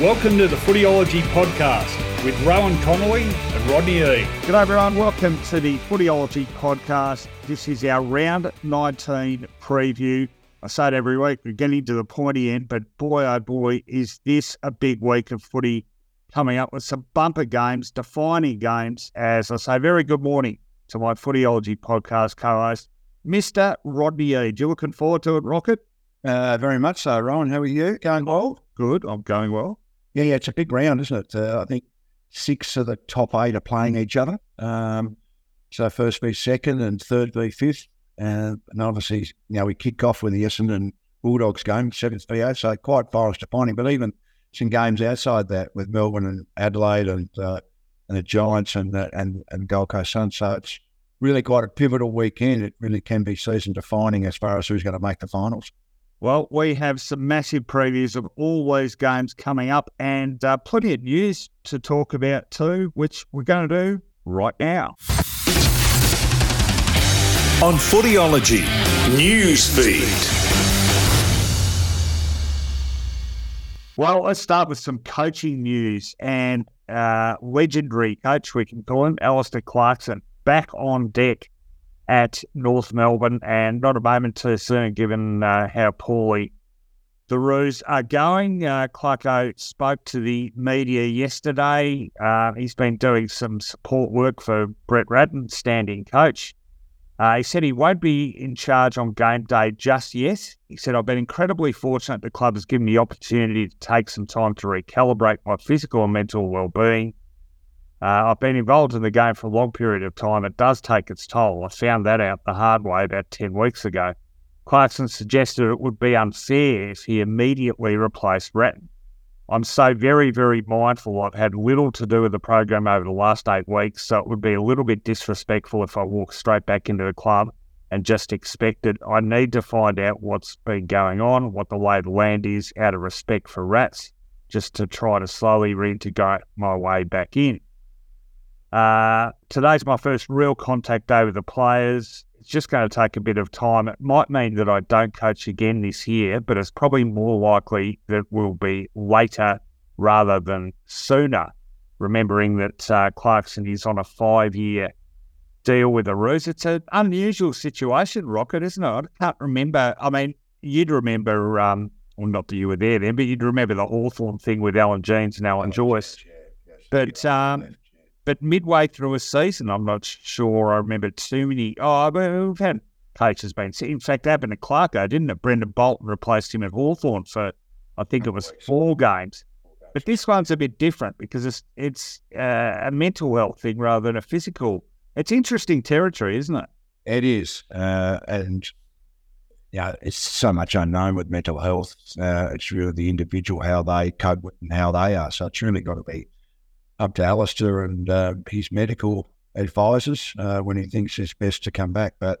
Welcome to the Footyology Podcast with Rohan Connolly and Rodney E. Good everyone. Welcome to the Footyology Podcast. This is our round 19 preview. I say it every week, we're getting to the pointy end, but boy, oh boy, is this a big week of footy coming up with some bumper games, defining games. As I say, very good morning to my Footyology Podcast co host, Mr. Rodney E. Do you looking forward to it, Rocket? Uh, very much so, Rohan. How are you? Going well? Good. I'm going well. Yeah, yeah. It's a big round, isn't it? Uh, I think six of the top eight are playing each other. Um, so first v second and third v fifth. Uh, and obviously, you know, we kick off with the Essendon Bulldogs game, seventh v eight. So quite forest defining. But even some games outside that with Melbourne and Adelaide and uh, and the Giants and uh, and and Gold Coast Suns. So it's really quite a pivotal weekend. It really can be season defining as far as who's going to make the finals. Well, we have some massive previews of all these games coming up and uh, plenty of news to talk about too, which we're going to do right now. On Footyology News Feed. Well, let's start with some coaching news and uh, legendary coach, we can call him, Alastair Clarkson, back on deck at North Melbourne, and not a moment too soon, given uh, how poorly the Roos are going. Uh, Clarko spoke to the media yesterday. Uh, he's been doing some support work for Brett Ratten, standing coach. Uh, he said he won't be in charge on game day just yet. He said, I've been incredibly fortunate the club has given me the opportunity to take some time to recalibrate my physical and mental well-being. Uh, I've been involved in the game for a long period of time. It does take its toll. I found that out the hard way about 10 weeks ago. Clarkson suggested it would be unfair if he immediately replaced Ratten. I'm so very, very mindful I've had little to do with the program over the last eight weeks, so it would be a little bit disrespectful if I walked straight back into the club and just expected. I need to find out what's been going on, what the lay of the land is, out of respect for Rats, just to try to slowly reintegrate my way back in. Uh, today's my first real contact day with the players. It's just going to take a bit of time. It might mean that I don't coach again this year, but it's probably more likely that it will be later rather than sooner. Remembering that uh, Clarkson is on a five year deal with the Roos. It's an unusual situation, Rocket, isn't it? I can't remember. I mean, you'd remember, um, well, not that you were there then, but you'd remember the Hawthorn thing with Allan Jeans and Alan Joyce. But um, but midway through a season, I'm not sure I remember too many. Oh, we've had coaches been. In fact, happened to Clarko, didn't it? Brendon Bolton replaced him at Hawthorn for, I think it was four games. But this one's a bit different because it's it's uh, a mental health thing rather than a physical. It's interesting territory, isn't it? It is, uh, and yeah, it's so much unknown with mental health. Uh, it's really the individual how they cope with and how they are. So it's really got to be up to Alastair and uh, his medical advisors uh, when he thinks it's best to come back. But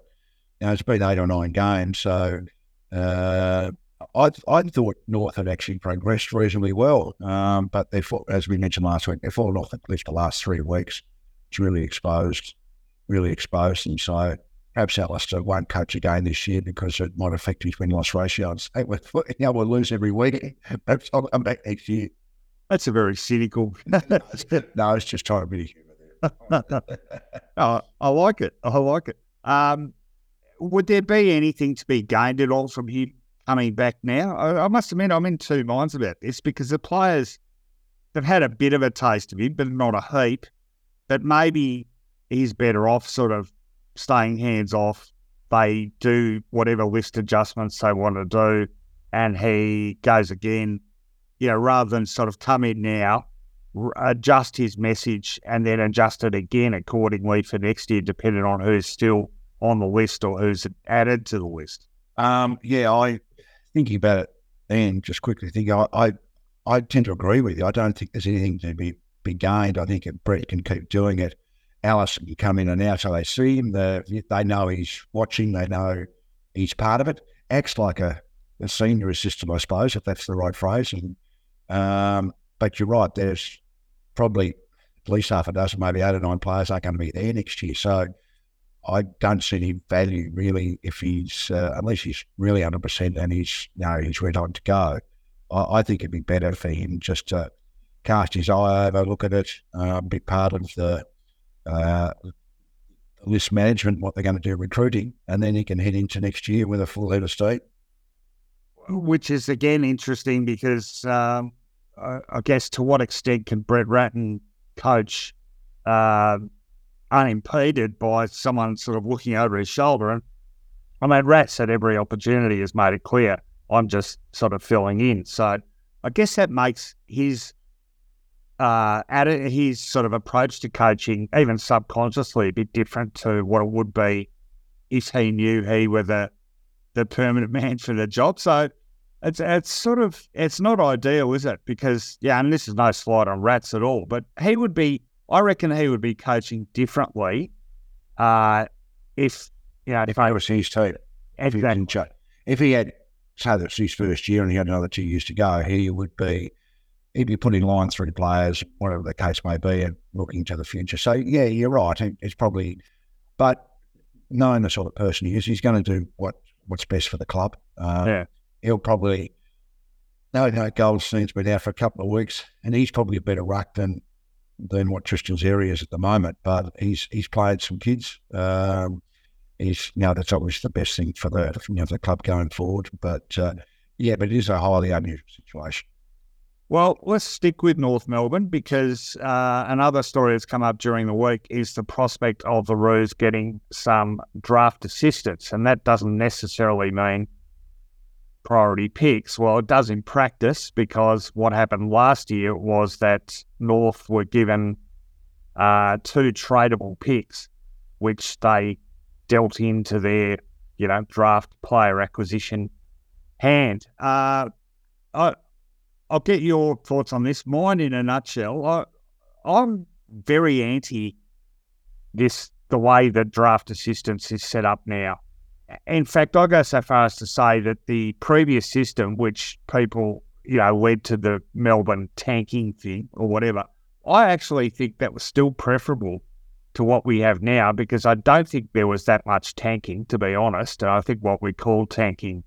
you know, it's been eight or nine games, so uh, I I thought North had actually progressed reasonably well, um, but they as we mentioned last week, they've fallen off at least the last three weeks. It's really exposed, really exposed them. So perhaps Alastair won't coach again this year because it might affect his win loss ratio. Hey, we you know, we'll lose every week. Perhaps I'll come back next year. That's a very cynical. no, it's just trying to be oh, I like it. I like it. Um, would there be anything to be gained at all from him coming back now? I, I, must admit, I'm in two minds about this because the players have had a bit of a taste of him, but not a heap. But maybe he's better off sort of staying hands off. They do whatever list adjustments they want to do, and he goes again you know, rather than sort of come in now, adjust his message and then adjust it again accordingly for next year, depending on who's still on the list or who's added to the list. Um, yeah, I thinking about it and just quickly thinking, I, I, I tend to agree with you. I don't think there's anything to be, be gained. I think if Brett can keep doing it. Alice can come in and out so they see him. The, they know he's watching. They know he's part of it. Acts like a, a senior assistant, I suppose, if that's the right phrase. And um, but you're right, there's probably at least half a dozen, maybe eight or nine players aren't going to be there next year. So I don't see any value really if he's, uh, unless he's really 100% and he's, you know, he's ready on to go. I, I think it'd be better for him just to cast his eye over, look at it, uh, be part of the uh, list management, what they're going to do recruiting, and then he can head into next year with a full head of state. Which is again interesting because um, I, I, guess to what extent can Brett Ratten coach uh, unimpeded by someone sort of looking over his shoulder? And I mean, Rats at every opportunity has made it clear I'm just sort of filling in. So I guess that makes his uh, his sort of approach to coaching, even subconsciously, a bit different to what it would be if he knew he were the the permanent man for the job. So it's it's sort of it's not ideal, is it? Because yeah, and this is no slight on Rats at all, but he would be. I reckon he would be coaching differently uh, if you know if I was his team. If he, if he had say that's his first year and he had another two years to go, he would be he'd be putting lines through players, whatever the case may be, and looking to the future. So yeah, you're right. It's probably, but knowing the sort of person he is, he's going to do what what's best for the club. Uh, yeah, he'll probably. No, no, Goldstein's been out for a couple of weeks, and he's probably a better ruck than than what Tristan Xerri is at the moment. But he's he's played some kids. Um, he's you know that's obviously the best thing for the you know, the club going forward. But uh, yeah, but it is a highly unusual situation. Well, let's stick with North Melbourne because uh, another story that's come up during the week is the prospect of the Roos getting some draft assistance. And that doesn't necessarily mean priority picks. Well, it does in practice because what happened last year was that North were given uh, two tradable picks, which they dealt into their, you know, draft player acquisition hand. Uh, I, I'll get your thoughts on this. Mine, in a nutshell, I, I'm very anti this the way that draft assistance is set up now. In fact, I go so far as to say that the previous system, which people you know led to the Melbourne tanking thing or whatever, I actually think that was still preferable to what we have now because I don't think there was that much tanking, to be honest. And I think what we call tanking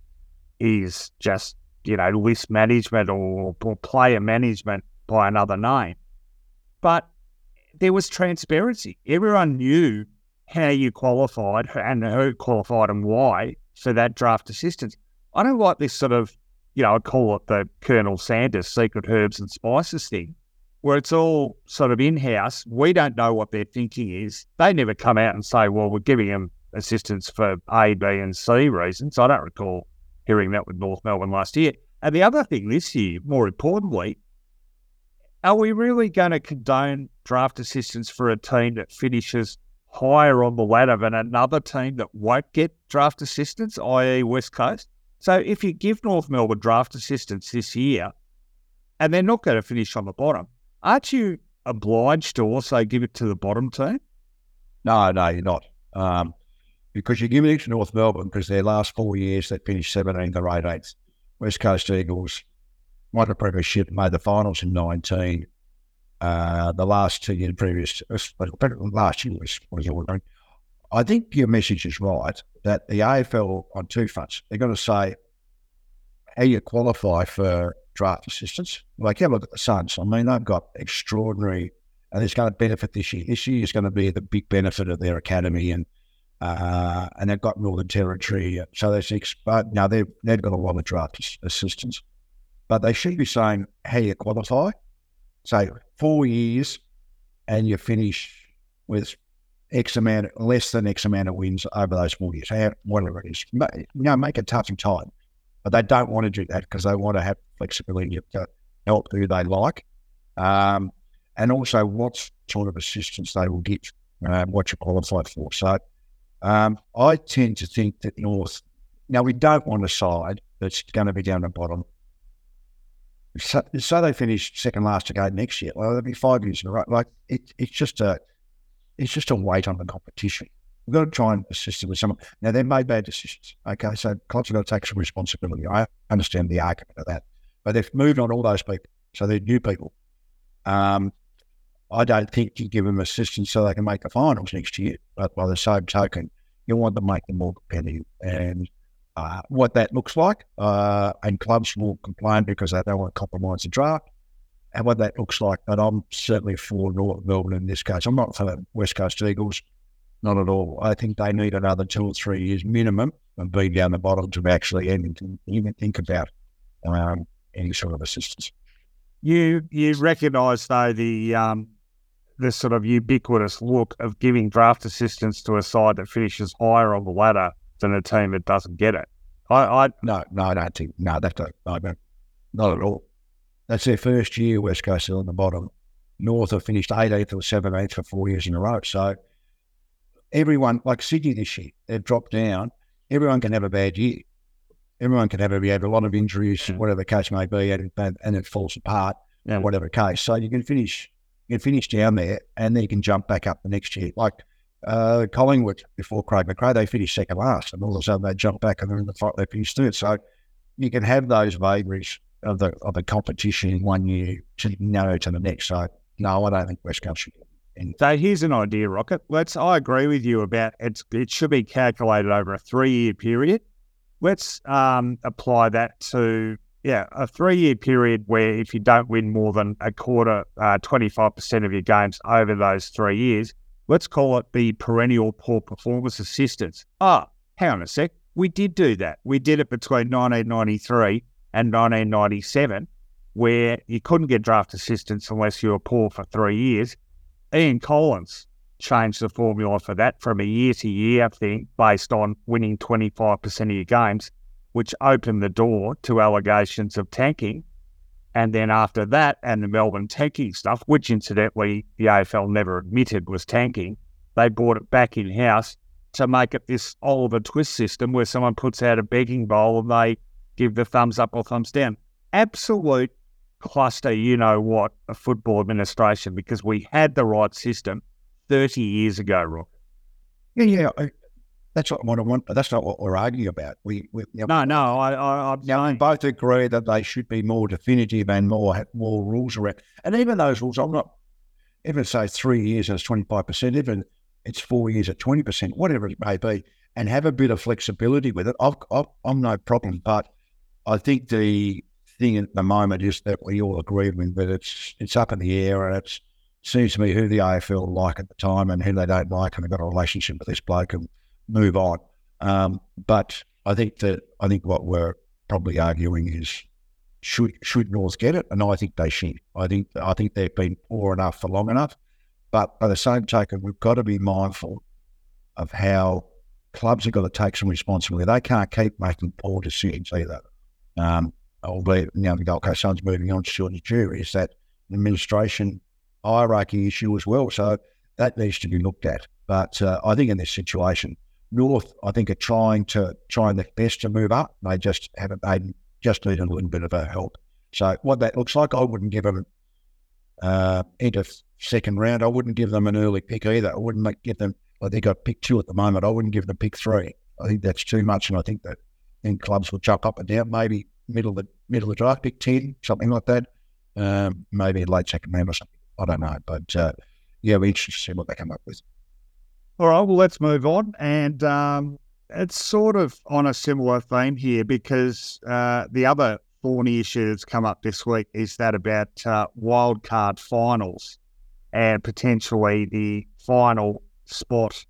is just you know, list management or, or player management by another name. But there was transparency. Everyone knew how you qualified and who qualified and why for that draft assistance. I don't like this sort of, you know, I call it the Colonel Sanders secret herbs and spices thing, where it's all sort of in house. We don't know what their thinking is. They never come out and say, well, we're giving them assistance for A, B, and C reasons. I don't recall hearing that with North Melbourne last year. And the other thing this year, more importantly, are we really going to condone draft assistance for a team that finishes higher on the ladder than another team that won't get draft assistance, i.e., West Coast? So if you give North Melbourne draft assistance this year and they're not going to finish on the bottom, aren't you obliged to also give it to the bottom team? No, no, you're not. Um, because you're giving it to North Melbourne because their last four years they finished 17th or 18th. West Coast Eagles won the premiership, made the finals in 19. Uh, the last two years previous, last year was, was. I think your message is right that the AFL on two fronts, they're going to say how you qualify for draft assistance. Like, have a look at the Suns. I mean, they've got extraordinary, and it's going to benefit this year. This year is going to be the big benefit of their academy and uh, and they've got Northern Territory. So they exposed. Now they've they've got a lot of draft assistance, but they should be saying how you qualify. Say four years, and you finish with X amount, less than X amount of wins over those four years, whatever it is. You know, make it tough and tight. But they don't want to do that because they want to have flexibility to help who they like, um, and also what sort of assistance they will get, uh, what you qualify for. So um, I tend to think that North, now we don't want a side that's going to be down the bottom. So, so they finish second last again next year. Well, they'll be five years in a row. Like it, it's just a, it's just a weight on the competition. We've got to try and assist them with someone. Now they made bad decisions. Okay, so clubs have got to take some responsibility. I understand the argument of that, but they've moved on all those people, so they're new people. Um, I don't think you give them assistance so they can make the finals next year. But by the same token, you want to make them more competitive. And uh, what that looks like, uh, and clubs will complain because they don't want to compromise the draft, and what that looks like. But I'm certainly for North Melbourne in this case. I'm not for West Coast Eagles, not at all. I think they need another two or three years minimum of being down the bottom to actually even, even think about um, any sort of assistance. You you recognise though the um, the sort of ubiquitous look of giving draft assistance to a side that finishes higher on the ladder than a team that doesn't get it. I, I no, no, I don't think no, that's not, no, no, not at all. That's their first year. West Coast still on the bottom. North have finished 18th or 17th for four years in a row. So everyone, like Sydney this year, they've dropped down. Everyone can have a bad year. Everyone can have a, have a lot of injuries, yeah. whatever the case may be, and, and it falls apart, yeah. whatever case. So you can finish, can finish down there, and then you can jump back up the next year. Like uh, Collingwood before Craig McRae, they finished second last, and all of a sudden they jump back and they're in the fight. They finished third. So you can have those vagaries of the of the competition in one year to narrow to the next. So no, I don't think West Coast should. And- So here's an idea, Rocket. Let's. I agree with you about it's. It should be calculated over a three year period. Let's um, apply that to yeah a three year period where if you don't win more than a quarter, five percent of your games over those three years, let's call it the perennial poor performance assistance. Ah, hang on a sec. We did do that. We did it between 1993 and 1997, where you couldn't get draft assistance unless you were poor for three years. Ian Collins changed the formula for that from a year to year thing based on winning 25% of your games, which opened the door to allegations of tanking and then after that, and the Melbourne tanking stuff, which incidentally the AFL never admitted was tanking, they brought it back in house to make it this Oliver Twist system where someone puts out a begging bowl and they give the thumbs up or thumbs down. Absolute cluster, you know what, a football administration because we had the right system 30 years ago, Rock. Yeah, yeah. That's not what I want. That's not what we're arguing about. We, we you know, no, no. I, I, I'm you know, both agree that they should be more definitive and more more rules around. And even those rules, I'm not. Even say three years as twenty five percent, even it's four years at twenty percent, whatever it may be, and have a bit of flexibility with it. I've, I've, I'm no problem, but I think the thing at the moment is that we all agree with that it's it's up in the air and it seems to me who the AFL like at the time and who they don't like, and they've got a relationship with this bloke and move on. Um, but I think that I think what we're probably arguing is should should North get it, and I think they should. I think I think they've been poor enough for long enough. But by the same token, we've got to be mindful of how clubs have got to take some responsibility. They can't keep making poor decisions either. Um, albeit, you know, the Gold Coast Suns moving on to the jury is that administration hierarchy issue as well. So that needs to be looked at. But uh, I think in this situation, North, I think, are trying to trying their best to move up. They just haven't. They just need a little bit of a help. So what that looks like, I wouldn't give them uh, into second round. I wouldn't give them an early pick either. I wouldn't make, give them. I think I'd pick two at the moment. I wouldn't give them pick three. I think that's too much, and I think that then clubs will jump up and down. Maybe middle of the middle of the draft, pick ten, something like that. Um, maybe late second round or something. I don't know, but uh, yeah, we're interested to see what they come up with. All right, well, let's move on. And um, it's sort of on a similar theme here because uh, the other thorny issue that's come up this week is that about uh, wildcard finals and potentially the final spot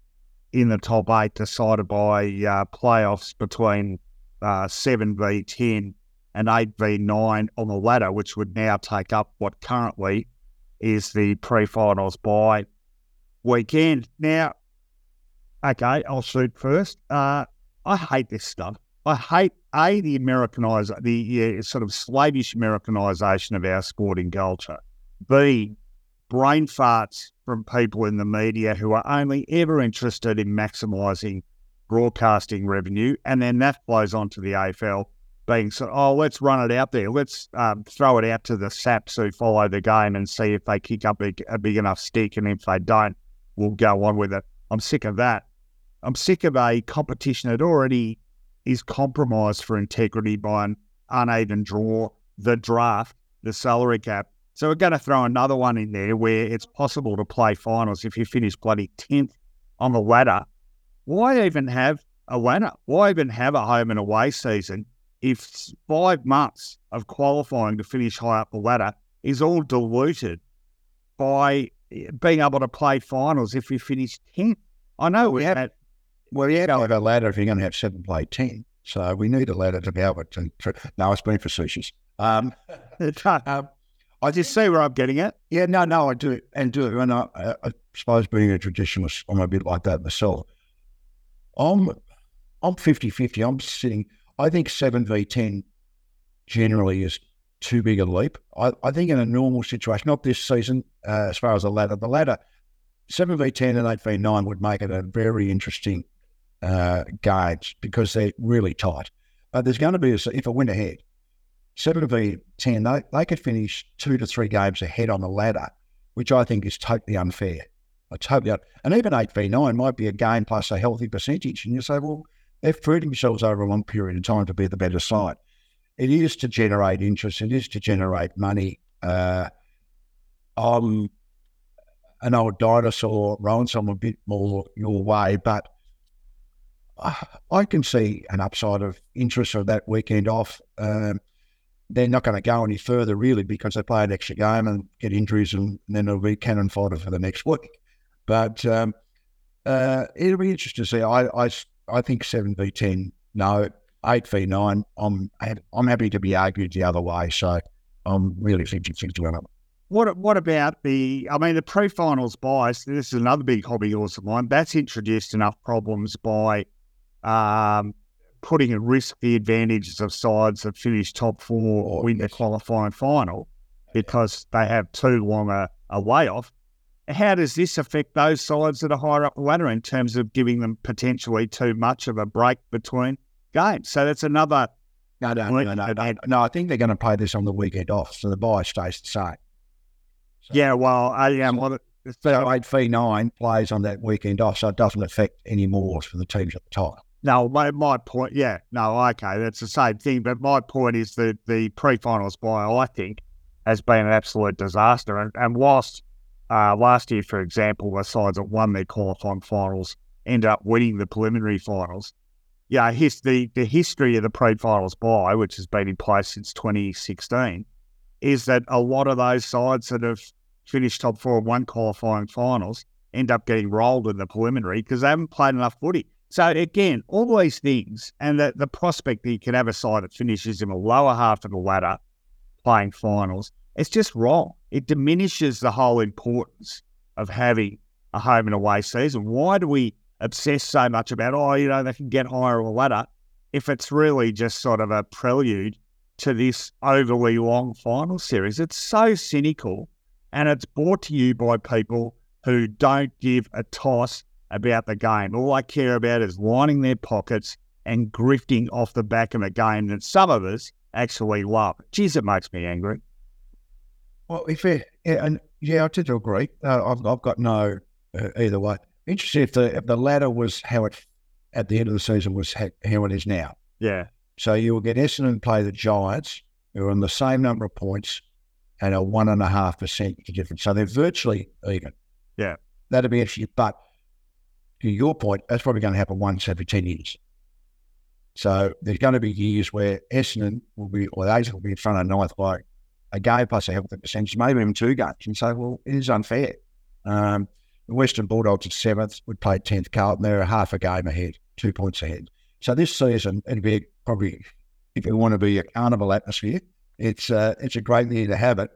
in the top eight decided bye uh, playoffs between uh, 7 v 10 and 8 v 9 on the ladder, which would now take up what currently is the pre finals by weekend. Now, okay, I'll shoot first. Uh, I hate this stuff. I hate a the Americanize the sort of slavish Americanization of our sporting culture. B brain farts from people in the media who are only ever interested in maximising broadcasting revenue, and then that flows on to the AFL being so. Oh, let's run it out there. Let's um, throw it out to the saps who follow the game and see if they kick up a, a big enough stick, and if they don't, we'll go on with it. I'm sick of that. I'm sick of a competition that already is compromised for integrity by an uneven draw, the draft, the salary cap. So we're going to throw another one in there where it's possible to play finals if you finish bloody 10th on the ladder. Why even have a ladder? Why even have a home and away season if five months of qualifying to finish high up the ladder is all diluted by eh, being able to play finals if you finish 10th? I know we have. Well, you have a ladder if you're going to have seven play 10. So we need a ladder to be able to. No, it's been facetious. Um, um, I just see where I'm getting at. Yeah, no, no, I do, and do. And I, I suppose being a traditionalist, I'm a bit like that myself. I'm, I'm 50 50. I'm sitting, I think 7 v 10 generally is too big a leap. I, I think in a normal situation, not this season, uh, as far as the ladder, the ladder, 7 v 10 and 8 v 9 would make it a very interesting uh, because they're really tight. But there's going to be, a, if I went ahead, 7 v 10, they, they could finish two to three games ahead on the ladder, which I think is totally unfair. I totally, and even 8 v 9 might be a game plus a healthy percentage. And you say, well, they've proved themselves over a long period of time to be the better side. It is to generate interest, it is to generate money. Uh, I'm an old dinosaur, Rohan, so I'm a bit more your way, but I can see an upside of interest of that weekend off. Um, they're not going to go any further really because they play an extra game and get injuries, and, then it'll be cannon fodder for the next week. But um, uh, it'll be interesting to see. I, I, I think seven v ten, no, eight v nine. I'm I'm happy to be argued the other way. So I'm really 50 50 on. What what about the? I mean, the pre-finals bias. This is another big hobby horse of mine. That's introduced enough problems by um, putting at risk the advantages of sides that finish top four or win the qualifying final because they have too long a, a way off. How does this affect those sides that are higher up the ladder in terms of giving them potentially too much of a break between games? So that's another. No, no, no, no, no, no. I think they're going to play this on the weekend off, so the bye stays the same. So, yeah, well, I am. Um, so eight v nine plays on that weekend off, so it doesn't affect any more for the teams at the top. No, my, my point, yeah, no, okay, that's the same thing. But my point is that the pre-finals bye, I think, has been an absolute disaster. And, and whilst uh, last year, for example, the sides that won their qualifying finals ended up winning the preliminary finals. Yeah, his, the, the history of the pre-finals bye, which has been in place since 2016, is that a lot of those sides that have finished top four and won qualifying finals end up getting rolled in the preliminary because they haven't played enough footy. So again, all these things, and the, the prospect that you can have a side that finishes in the lower half of the ladder playing finals, it's just wrong. It diminishes the whole importance of having a home and away season. Why do we obsess so much about, oh, you know, they can get higher on the ladder if it's really just sort of a prelude to this overly long final series? It's so cynical and it's brought to you by people who don't give a toss about the game. All I care about is lining their pockets and grifting off the back of a game that some of us actually love. Geez, it makes me angry. Well, if it, yeah, and yeah, I tend to agree. Uh, I've, I've got no uh, either way. Interesting if the if the ladder was how it at the end of the season was how, how it is now. Yeah. So you will get Essendon play the Giants, who are on the same number of points and a one and a half percent difference. So they're virtually even. Yeah. That'd be actually, but to your point, that's probably going to happen once every 10 years. So there's going to be years where Essendon will be, or they will be in front of ninth by a game plus a healthy percentage, maybe even two games. And say, well, it is unfair. Um, the Western Bulldogs at seventh would play 10th Carlton. They're half a game ahead, two points ahead. So this season, it'd be probably, if you want to be a carnival atmosphere, it's, uh, it's a great year to have it.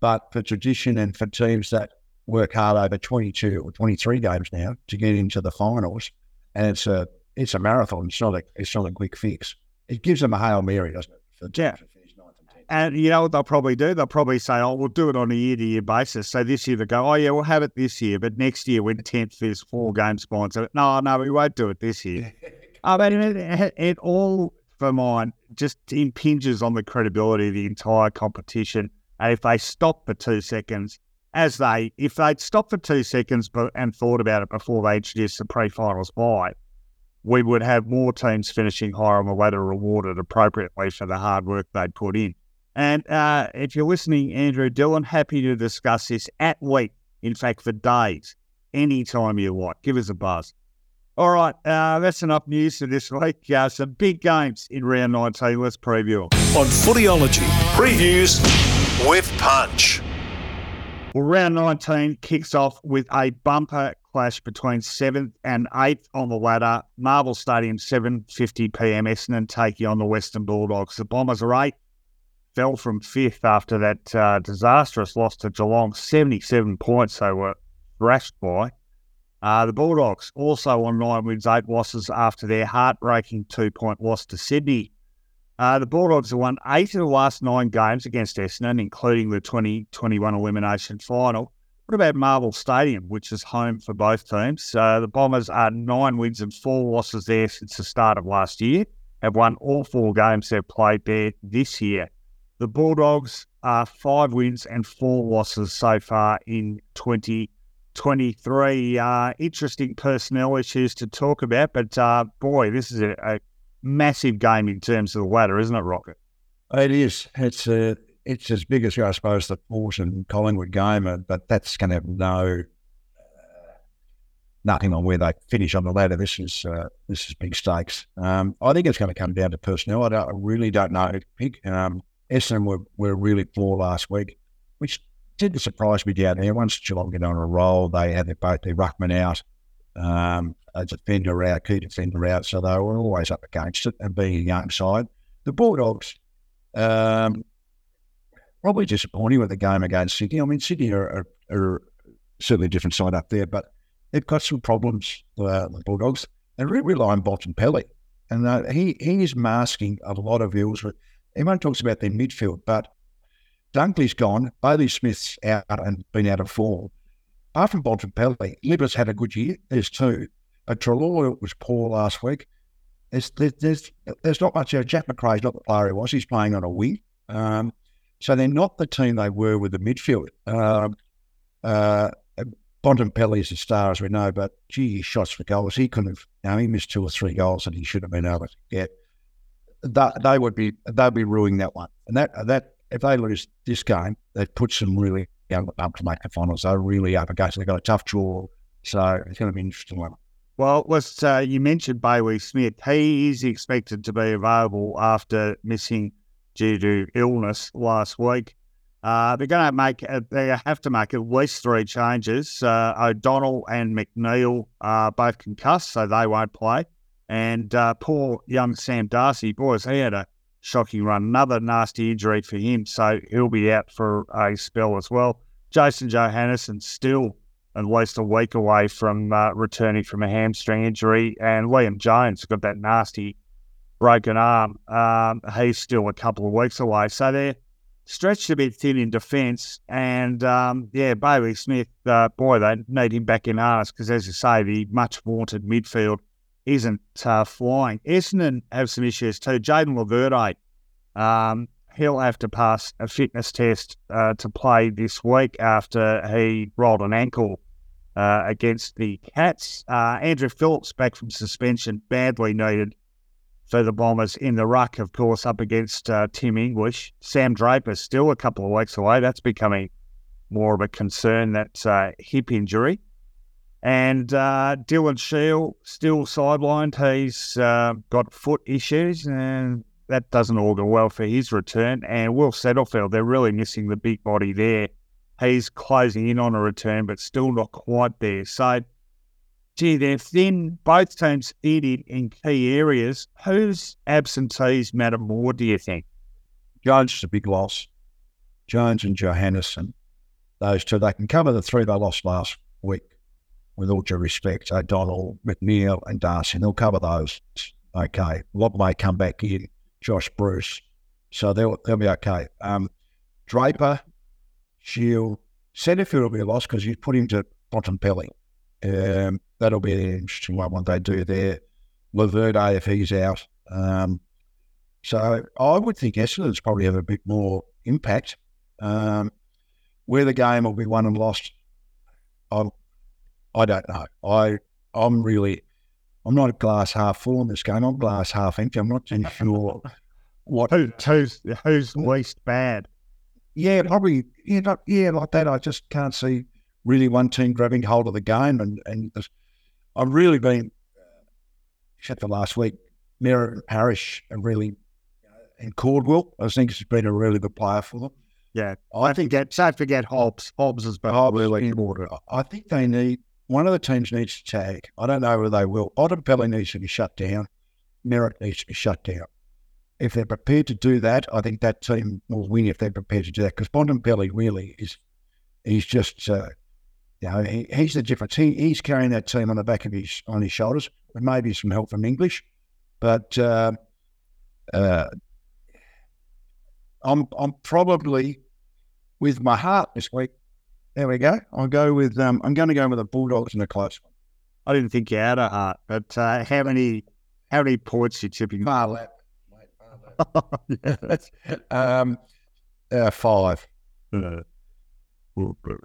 But for tradition and for teams that work hard over 22 or 23 games now to get into the finals. And it's a it's a marathon. It's not a, it's not a quick fix. It gives them a Hail Mary, doesn't it? For, yeah. and you know what they'll probably do? They'll probably say, oh, we'll do it on a year to year basis. So this year they go, oh, yeah, we'll have it this year. But next year, when 10th is four games so no, no, we won't do it this year. Oh, I mean, it, it all, for mine, just impinges on the credibility of the entire competition. And if they stop for two seconds, as they, if they'd stopped for two seconds and thought about it before they introduced the pre-finals bye, we would have more teams finishing higher on the ladder rewarded appropriately for the hard work they'd put in. And uh, if you're listening, Andrew Dillon, happy to discuss this at week, in fact, for days, anytime you like. Give us a buzz. All right, uh, that's enough news for this week. Uh, some big games in round 19. Let's preview. On Footyology, previews with Punch. Well, round 19 kicks off with a bumper clash between 7th and 8th on the ladder. Marvel Stadium, 7.50 p.m. Essendon taking on the Western Bulldogs. The Bombers are 8, fell from 5th after that uh, disastrous loss to Geelong, 77 points they were thrashed by. Uh, the Bulldogs also on nine wins, eight losses after their heartbreaking two point loss to Sydney. Uh, the Bulldogs have won eight of the last nine games against Essendon, including the 2021 elimination final. What about Marvel Stadium, which is home for both teams? Uh, the Bombers are nine wins and four losses there since the start of last year, have won all four games they've played there this year. The Bulldogs are five wins and four losses so far in 2023. Uh, interesting personnel issues to talk about, but uh, boy, this is a, a, massive game in terms of the ladder, isn't it, Rocket? It is. It's uh, it's as big as I suppose the Port and Collingwood game, uh, but that's going to have no uh, nothing on where they finish on the ladder. This is uh, this is big stakes. Um, I think it's going to come down to personnel. I, I really don't know who to pick. Um, Essendon were, were really poor last week, which didn't surprise me down there. Once Geelong get on a roll, they had their, both their ruckman out, um, a defender out, key defender out, so they were always up against it and being a young side. The Bulldogs, um, probably disappointing with the game against Sydney. I mean, Sydney are, are, are certainly a different side up there, but they've got some problems, uh, the Bulldogs. They really rely on Bontempelli, and uh, he, he is masking a lot of ills. Everyone talks about their midfield, but Dunkley's gone. Bailey Smith's out and been out of form. From Bontempelli, Libba's had a good year. There's two. But Treloar was poor last week. There's, there's, there's not much. Uh, Jack Macrae's not the player he was. He's playing on a wing. Um, so they're not the team they were with the midfield. Um, uh, Bontempelli is a star, as we know, but gee, shots for goals. He couldn't have, you know, he missed two or three goals that he should have been able to get. That, they would be, they'd be ruining that one. And that, that if they lose this game, they put some really young up to make the finals. They're really up against. They've got a tough draw, so it's going to be an interesting one. Well, let's. Uh, you mentioned Bailey Smith. He is expected to be available after missing due to illness last week. Uh, they're going to make. Uh, they have to make at least three changes. Uh, O'Donnell and McNeil are both concussed, so they won't play. And uh, poor young Sam Darcy, boys, he had a shocking run. Another nasty injury for him, so he'll be out for a spell as well. Jason Johannisen still at least a week away from uh, returning from a hamstring injury, and Liam Jones got that nasty broken arm. Um, he's still a couple of weeks away, so they're stretched a bit thin in defence. And um, yeah, Bailey Smith, uh, boy, they need him back in ours because, as you say, the much vaunted midfield isn't uh, flying. Essendon have some issues too. Jayden Laverde, um, he'll have to pass a fitness test uh, to play this week after he rolled an ankle uh, against the Cats. Uh, Andrew Phillips back from suspension, badly needed for the Bombers in the ruck, of course, up against uh, Tim English. Sam Draper still a couple of weeks away. That's becoming more of a concern, that uh, hip injury. And uh, Dylan Shiel still sidelined. He's uh, got foot issues, and that doesn't augur well for his return. And Will Setterfield, they're really missing the big body there. He's closing in on a return, but still not quite there. So, gee, they're thin. Both teams thin in, in key areas. Whose absentees matter more, do you think? Jones is a big loss. Jones and Johannisen, those two, they can cover the three they lost last week with all due respect, O'Donnell, McNeil, and Darcy, they'll cover those. Okay. Lobb may come back in, Josh Bruce. So they'll, they'll be okay. Um, Draper, Shiel, Setterfield will be lost because you put him to Bontempelli. Um, that'll be an interesting one, what they do there. Laverde, if he's out. Um, so I would think Essendon's probably have a bit more impact. Um, where the game will be won and lost, I'm I don't know. I I'm really I'm not a glass half full on this game. I'm glass half empty. I'm not too sure what Who, who's who's least bad. Yeah, probably yeah, not, yeah, like that. I just can't see really one team grabbing hold of the game, and and I've really been uh, except for last week, Merrett and Parish uh, and really, and Caldwell, I think has been a really good player for them. Yeah, I think that. Don't forget Hobbs. Hobbs has been Hobbs, really important. I think they need one of the teams needs to tag. I don't know whether they will. Bontempelli needs to be shut down. Merrett needs to be shut down. If they're prepared to do that, I think that team will win if they're prepared to do that. Because Bontempelli really is, he's just, uh, you know, he, he's the difference. He, he's carrying that team on the back of his on his shoulders, with maybe some help from English, but uh, uh, I'm I'm probably with my heart this week. There we go. I'll go with um, I'm going to go with the Bulldogs in a close one. I didn't think you had a heart, but uh, how many how many points you tipping? Far. Mate, Phar Lap. um, uh, five. Uh,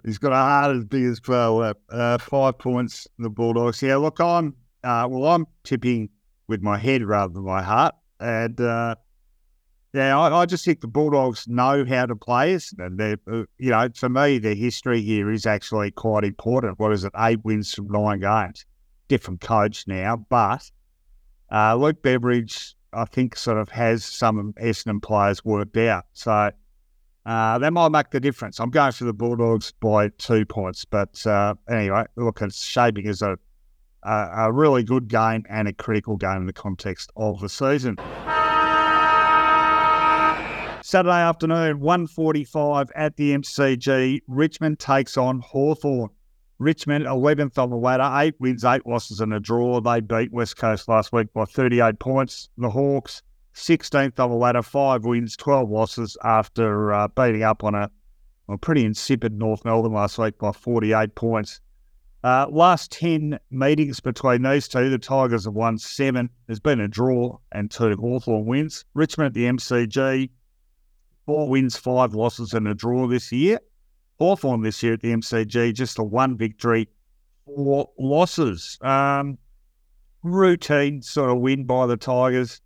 he's got a heart as big as Pearl. Uh, five points, the Bulldogs. Yeah, look, I'm uh, well, I'm tipping with my head rather than my heart, and uh, yeah, I, I, just think the Bulldogs know how to play us, and they, uh, you know, for me, their history here is actually quite important. What is it? Eight wins from nine games. Different coach now, but uh, Luke Beveridge, I think, sort of has some Essendon players worked out. So uh, that might make the difference. I'm going for the Bulldogs by two points. But uh, anyway, look, it's shaping as a, a, a, really good game and a critical game in the context of the season. Saturday afternoon, 1.45 at the MCG. Richmond takes on Hawthorn. Richmond, 11th on the ladder, eight wins, eight losses, and a draw. They beat West Coast last week by 38 points. The Hawks, 16th on the ladder, five wins, 12 losses after uh, beating up on a, pretty insipid North Melbourne last week by 48 points. Uh, last 10 meetings between these two, the Tigers have won seven. There's been a draw and two Hawthorn wins. Richmond at the MCG, four wins, five losses, and a draw this year. Hawthorn this year at the MCG, just a one victory, four losses. Um, routine sort of win by the Tigers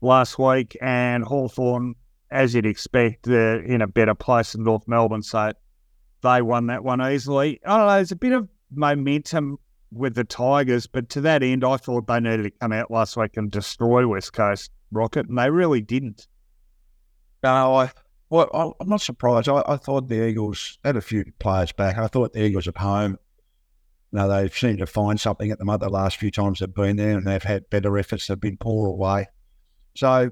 last week, and Hawthorn, as you'd expect, they're in a better place than North Melbourne, so they won that one easily. I don't know, there's a bit of momentum with the Tigers, but to that end, I thought they needed to come out last week and destroy West Coast Rocket, and they really didn't. No, I well, I'm not surprised. I, I, thought the Eagles had a few players back. I thought the Eagles at home, now they've seemed to find something at the moment the last few times they've been there and they've had better efforts. They've been poor away. So,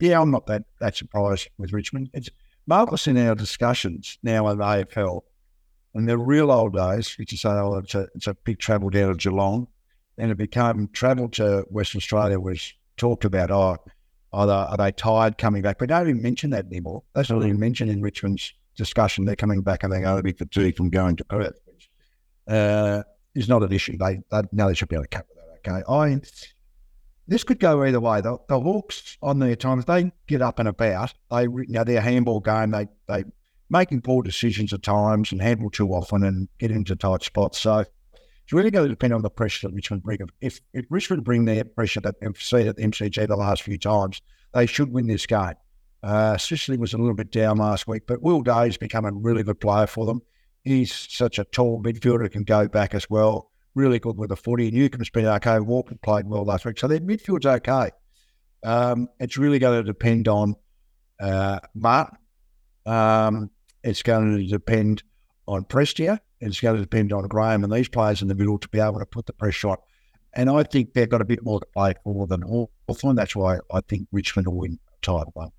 yeah, I'm not that, that surprised with Richmond. It's marvellous in our discussions now in the AFL. In the real old days, which is say, oh, it's a, it's a big travel down to Geelong, and it became travel to Western Australia was talked about, oh, are they, are they tired coming back? We don't even mention that anymore. That's not even mentioned in Richmond's discussion. They're coming back and they're going to be fatigued from going to Perth, which uh, is not an issue. They, they know they should be able to with that. Okay, I this could go either way. The, the Hawks on their times they get up and about. They you know their handball game. They they making poor decisions at times and handle too often and get into tight spots. So it's really going to depend on the pressure that Richmond bring. If, if Richmond bring their pressure that they've seen at MCG the last few times, they should win this game. Uh, Sicily was a little bit down last week, but Will Day's become a really good player for them. He's such a tall midfielder, can go back as well. Really good with the footy. Newcombe's been okay. Walker played well last week. So their midfield's okay. Um, it's really going to depend on uh, Martin. Um, it's going to depend on Prestia and it's going to depend on Graham and these players in the middle to be able to put the pressure on. And I think they've got a bit more to play for than Hawthorn. That's why I think Richmond will win title one.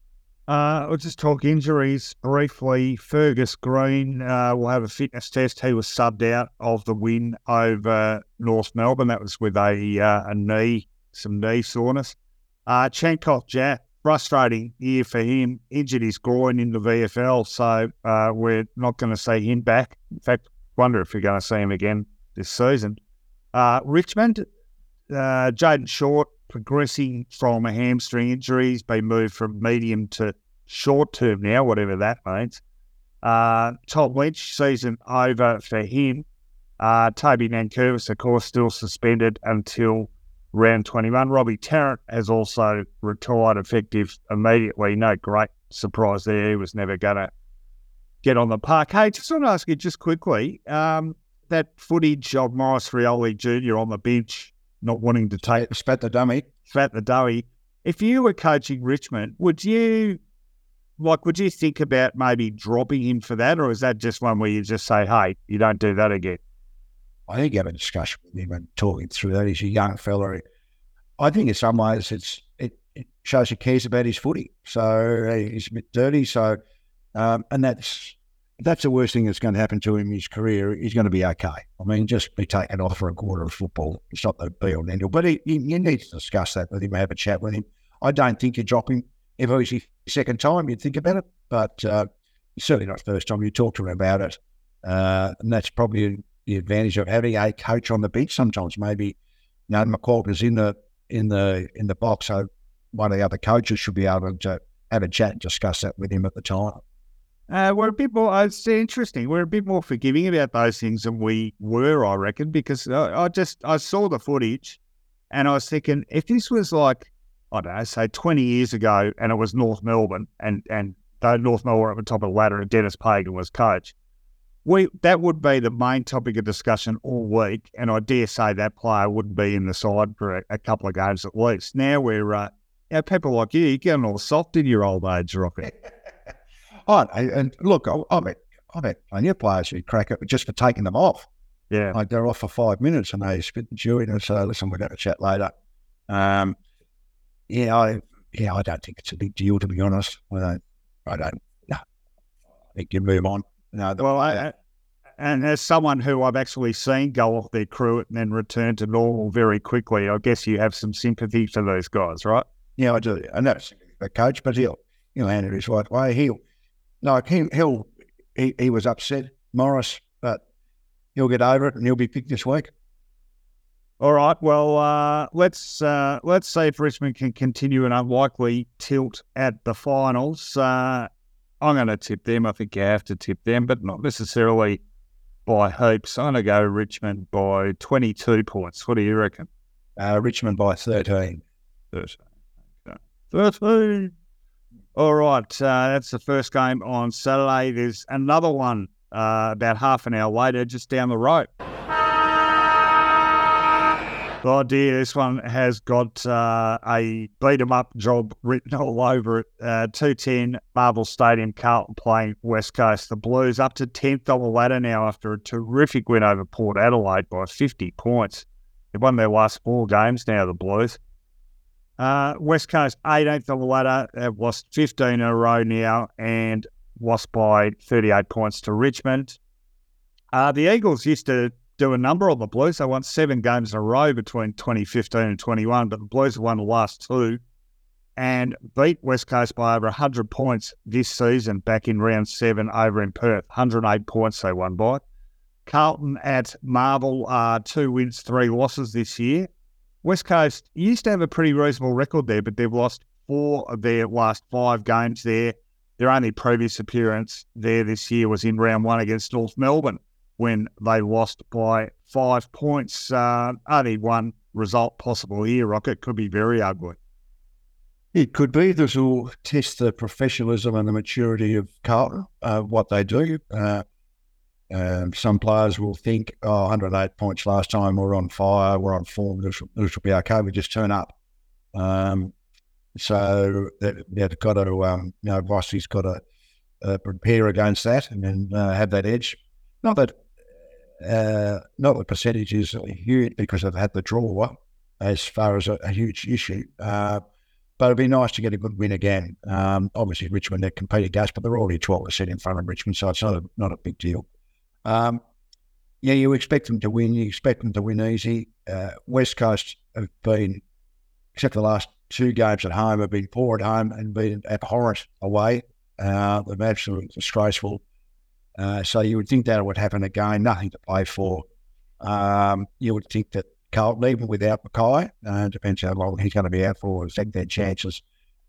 Uh, I'll just talk injuries briefly. Fergus Greene uh, will have a fitness test. He was subbed out of the win over North Melbourne. That was with a uh, a knee, some knee soreness. Uh, Jack frustrating year for him. Injured his groin in the VFL, so uh, we're not going to see him back. In fact, wonder if you're going to see him again this season. Uh, Richmond, uh, Jayden Short progressing from a hamstring injury. He's been moved from medium to short term now, whatever that means. Uh, Tom Lynch, season over for him. Uh, Toby Nankervis, of course, still suspended until round 21. Robbie Tarrant has also retired effective immediately. No great surprise there. He was never going to get on the park. Hey, just want to ask you just quickly um, that footage of Maurice Rioli Jr. on the bench not wanting to take Spat the dummy. spat the doughy. If you were coaching Richmond, would you like would you think about maybe dropping him for that, or is that just one where you just say, "Hey, you don't do that again"? I think you have a discussion with him and talking through that. He's a young fella. I think in some ways it's it, it shows he cares about his footy. So uh, he's a bit dirty. So um, and that's that's the worst thing that's going to happen to him in his career. He's going to be okay. I mean, just be taken off for a quarter of football. It's not the be all and end all. But he, he, you need to discuss that with him, have a chat with him. I don't think you drop him if it was his second time. You'd think about it, but uh, certainly not first time. You talk to him about it, uh, and that's probably the advantage of having a coach on the bench. Sometimes maybe you know McQualter's in the in the in the box, so one of the other coaches should be able to have a chat and discuss that with him at the time. Uh, we're a bit more. It's interesting. We're a bit more forgiving about those things than we were, I reckon, because I, I just I saw the footage, and I was thinking if this was like I don't know, say twenty years ago, and it was North Melbourne, and and North Melbourne were at the top of the ladder, and Denis Pagan was coach, we that would be the main topic of discussion all week, and I dare say that player wouldn't be in the side for a, a couple of games at least. Now we're uh, know, people like you, you're getting all soft in your old age, Rocky. Oh, and look, I, I bet I bet plenty of players who crack it just for taking them off. Yeah. Like they're off for five minutes and they spit the in and say, listen, we're going to chat later. Um, yeah, I yeah, I don't think it's a big deal to be honest. I don't, I don't. No, I think you move on. No, the, Well, I, I- and as someone who I've actually seen go off their crew and then return to normal very quickly, I guess you have some sympathy for those guys, right? yeah, I do. And that's the coach, but he'll he'll handle it his right way. He'll like he he'll he, he was upset, Morris, but he'll get over it and he'll be picked this week. All right. Well, uh, let's uh, let's see if Richmond can continue an unlikely tilt at the finals. Uh, I'm going to tip them. I think you have to tip them, but not necessarily by heaps. I'm going to go Richmond by 22 points. What do you reckon? Uh, Richmond by thirteen. 13. Okay. 13. All right. Uh, that's the first game on Saturday. There's another one uh, about half an hour later, just down the road. Oh dear, this one has got uh, a beat 'em up job written all over it. Uh, 210 Marvel Stadium, Carlton playing West Coast. The Blues up to 10th on the ladder now after a terrific win over Port Adelaide by 50 points. They've won their last four games now, the Blues. Uh, West Coast 18th on the ladder. They've lost 15 in a row now and lost by 38 points to Richmond. Uh, the Eagles used to do a number on the Blues. They won seven games in a row between 2015 and 21, but the Blues won the last two and beat West Coast by over 100 points this season back in round seven over in Perth. 108 points they won by. Carlton at Marvel are two wins, three losses this year. West Coast used to have a pretty reasonable record there, but they've lost four of their last five games there. Their only previous appearance there this year was in round one against North Melbourne when they lost by five points. Uh, only one result possible here, Rocket. Could be very ugly. It could be. This will test the professionalism and the maturity of Carlton, uh, what they do. Uh, um, some players will think, oh, 108 points last time, we're on fire, we're on form, this will, this will be okay, we just turn up. Um, so they- they've got to, um, you know, Vossy's got to uh, prepare against that and then uh, have that edge. Not that, uh, not the percentage is huge because they've had the draw as far as a, a huge issue. Uh, but it'd be nice to get a good win again. Um, obviously, Richmond, they're competing against, but they're already 12% in front of Richmond, so it's not a, not a big deal. Um, yeah, you expect them to win. You expect them to win easy. Uh, West Coast have been, except the last two games at home, have been poor at home and been abhorrent away. Uh, they're absolutely disgraceful. Uh, so you would think that would happen again. Nothing to play for. Um, you would think that Carlton, even without McKay, uh, depends how long he's going to be out for, affect their chances.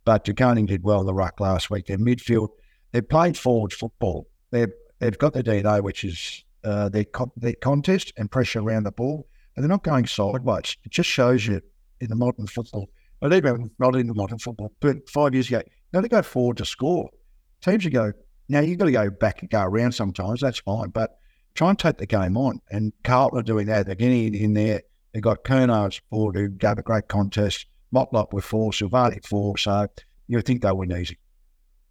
But De Koning did well in the ruck last week. Their midfield, they've played forward football. They've they've got their DNA, which is uh, their con- their contest and pressure around the ball, and they're not going sideways. It just shows you in the modern football, but even not in the modern football, but five years ago, now they go forward to score. Teams go now, you've got to go back and go around sometimes. That's fine, but try and take the game on. And Carlton are doing that. They're getting in there They've got Curnow forward who gave a great contest. Motlop with four, Silvagni four. So you think they win easy.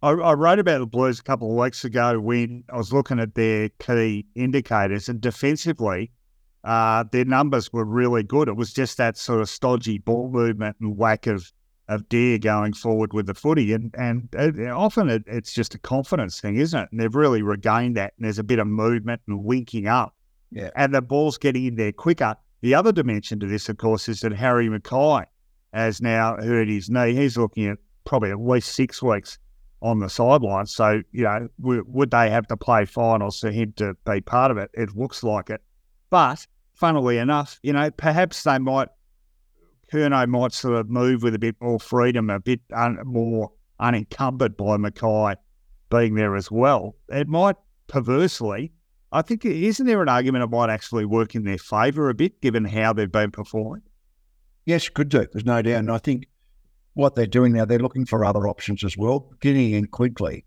I, I wrote about the Blues a couple of weeks ago when I was looking at their key indicators, and defensively, uh, their numbers were really good. It was just that sort of stodgy ball movement and whack of of deer going forward with the footy, and and it, often it, it's just a confidence thing, isn't it? And they've really regained that, and there's a bit of movement and winking up, Yeah. and the ball's getting in there quicker. The other dimension to this, of course, is that Harry McKay has now hurt his knee. He's looking at probably at least six weeks on the sidelines. So, you know, w- would they have to play finals for him to be part of it? It looks like it. But funnily enough, you know, perhaps they might, Curnow might sort of move with a bit more freedom, a bit un- more unencumbered by McKay being there as well. It might perversely, I think, isn't there an argument it might actually work in their favour a bit, given how they've been performing? Yes, could do. There's no doubt. And I think what they're doing now, they're looking for other options as well, getting in quickly.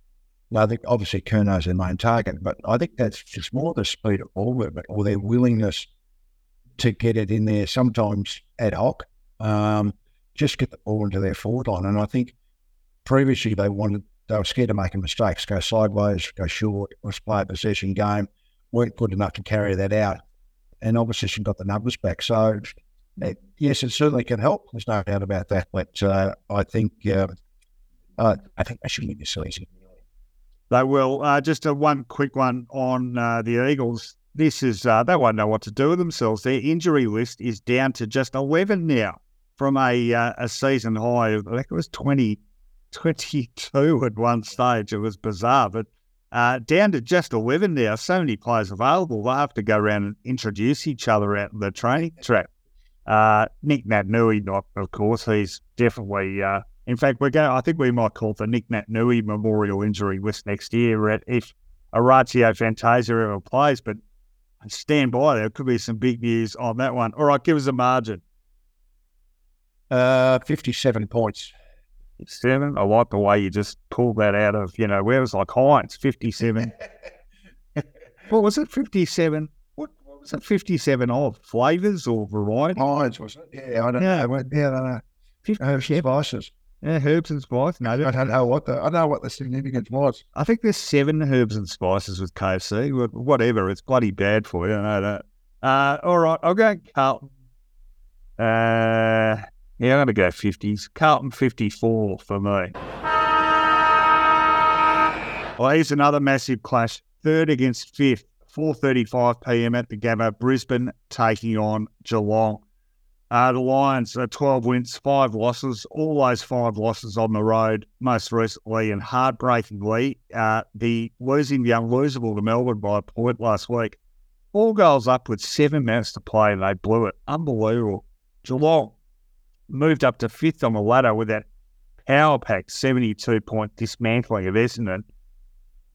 Now, I think obviously Curnow's their main target, but I think that's just more the speed of movement or their willingness to get it in there sometimes ad hoc, um, just get the ball into their forward line. And I think previously they wanted, they were scared of making mistakes, go sideways, go short, or play a possession game, weren't good enough to carry that out. And opposition got the numbers back. So it, yes, it certainly can help. There's no doubt about that. But uh, I think uh, uh, I think they should win this season. They will. Uh, just a one quick one on uh, the Eagles. This is uh, they won't know what to do with themselves. Their injury list is down to just eleven now, from a uh, a season high. I think it was 20, 22 at one stage. It was bizarre, but uh, down to just eleven now. So many players available. They have to go around and introduce each other out the training track. Uh, Nic Naitanui, not of course, he's definitely. Uh, in fact, we're going. I think we might call it the Nic Naitanui Memorial Injury List next year. At if Orazio Fantasia ever plays, but stand by. There could be some big news on that one. All right, give us a margin. Uh, 57 points. Seven. I like the way you just pulled that out of you know where it was like Heinz fifty-seven. what was it? Fifty-seven. What, what was it? Fifty-seven of flavors or variety? Heinz, was it? Yeah, I don't Yeah. know. Well, Yeah, I don't know. Herbs and spices. Yeah, herbs and spices. No, I don't know what the I know what the significance was. I think there's seven herbs and spices with KFC. Whatever, it's bloody bad for you. I know that. Uh, all right, I'll go Carlton. Uh, yeah, I'm going to go 50s. Carlton 54 for me. Well, here's another massive clash. Third against fifth. 4.35 p.m. at the Gabba. Brisbane taking on Geelong. Uh, the Lions are 12 wins, five losses. All those five losses on the road, most recently and heartbreakingly, uh, the losing the unlosable to Melbourne by a point last week. Four goals up with seven minutes to play, and they blew it. Unbelievable. Geelong moved up to fifth on the ladder with that power pack 72 point dismantling of Essendon.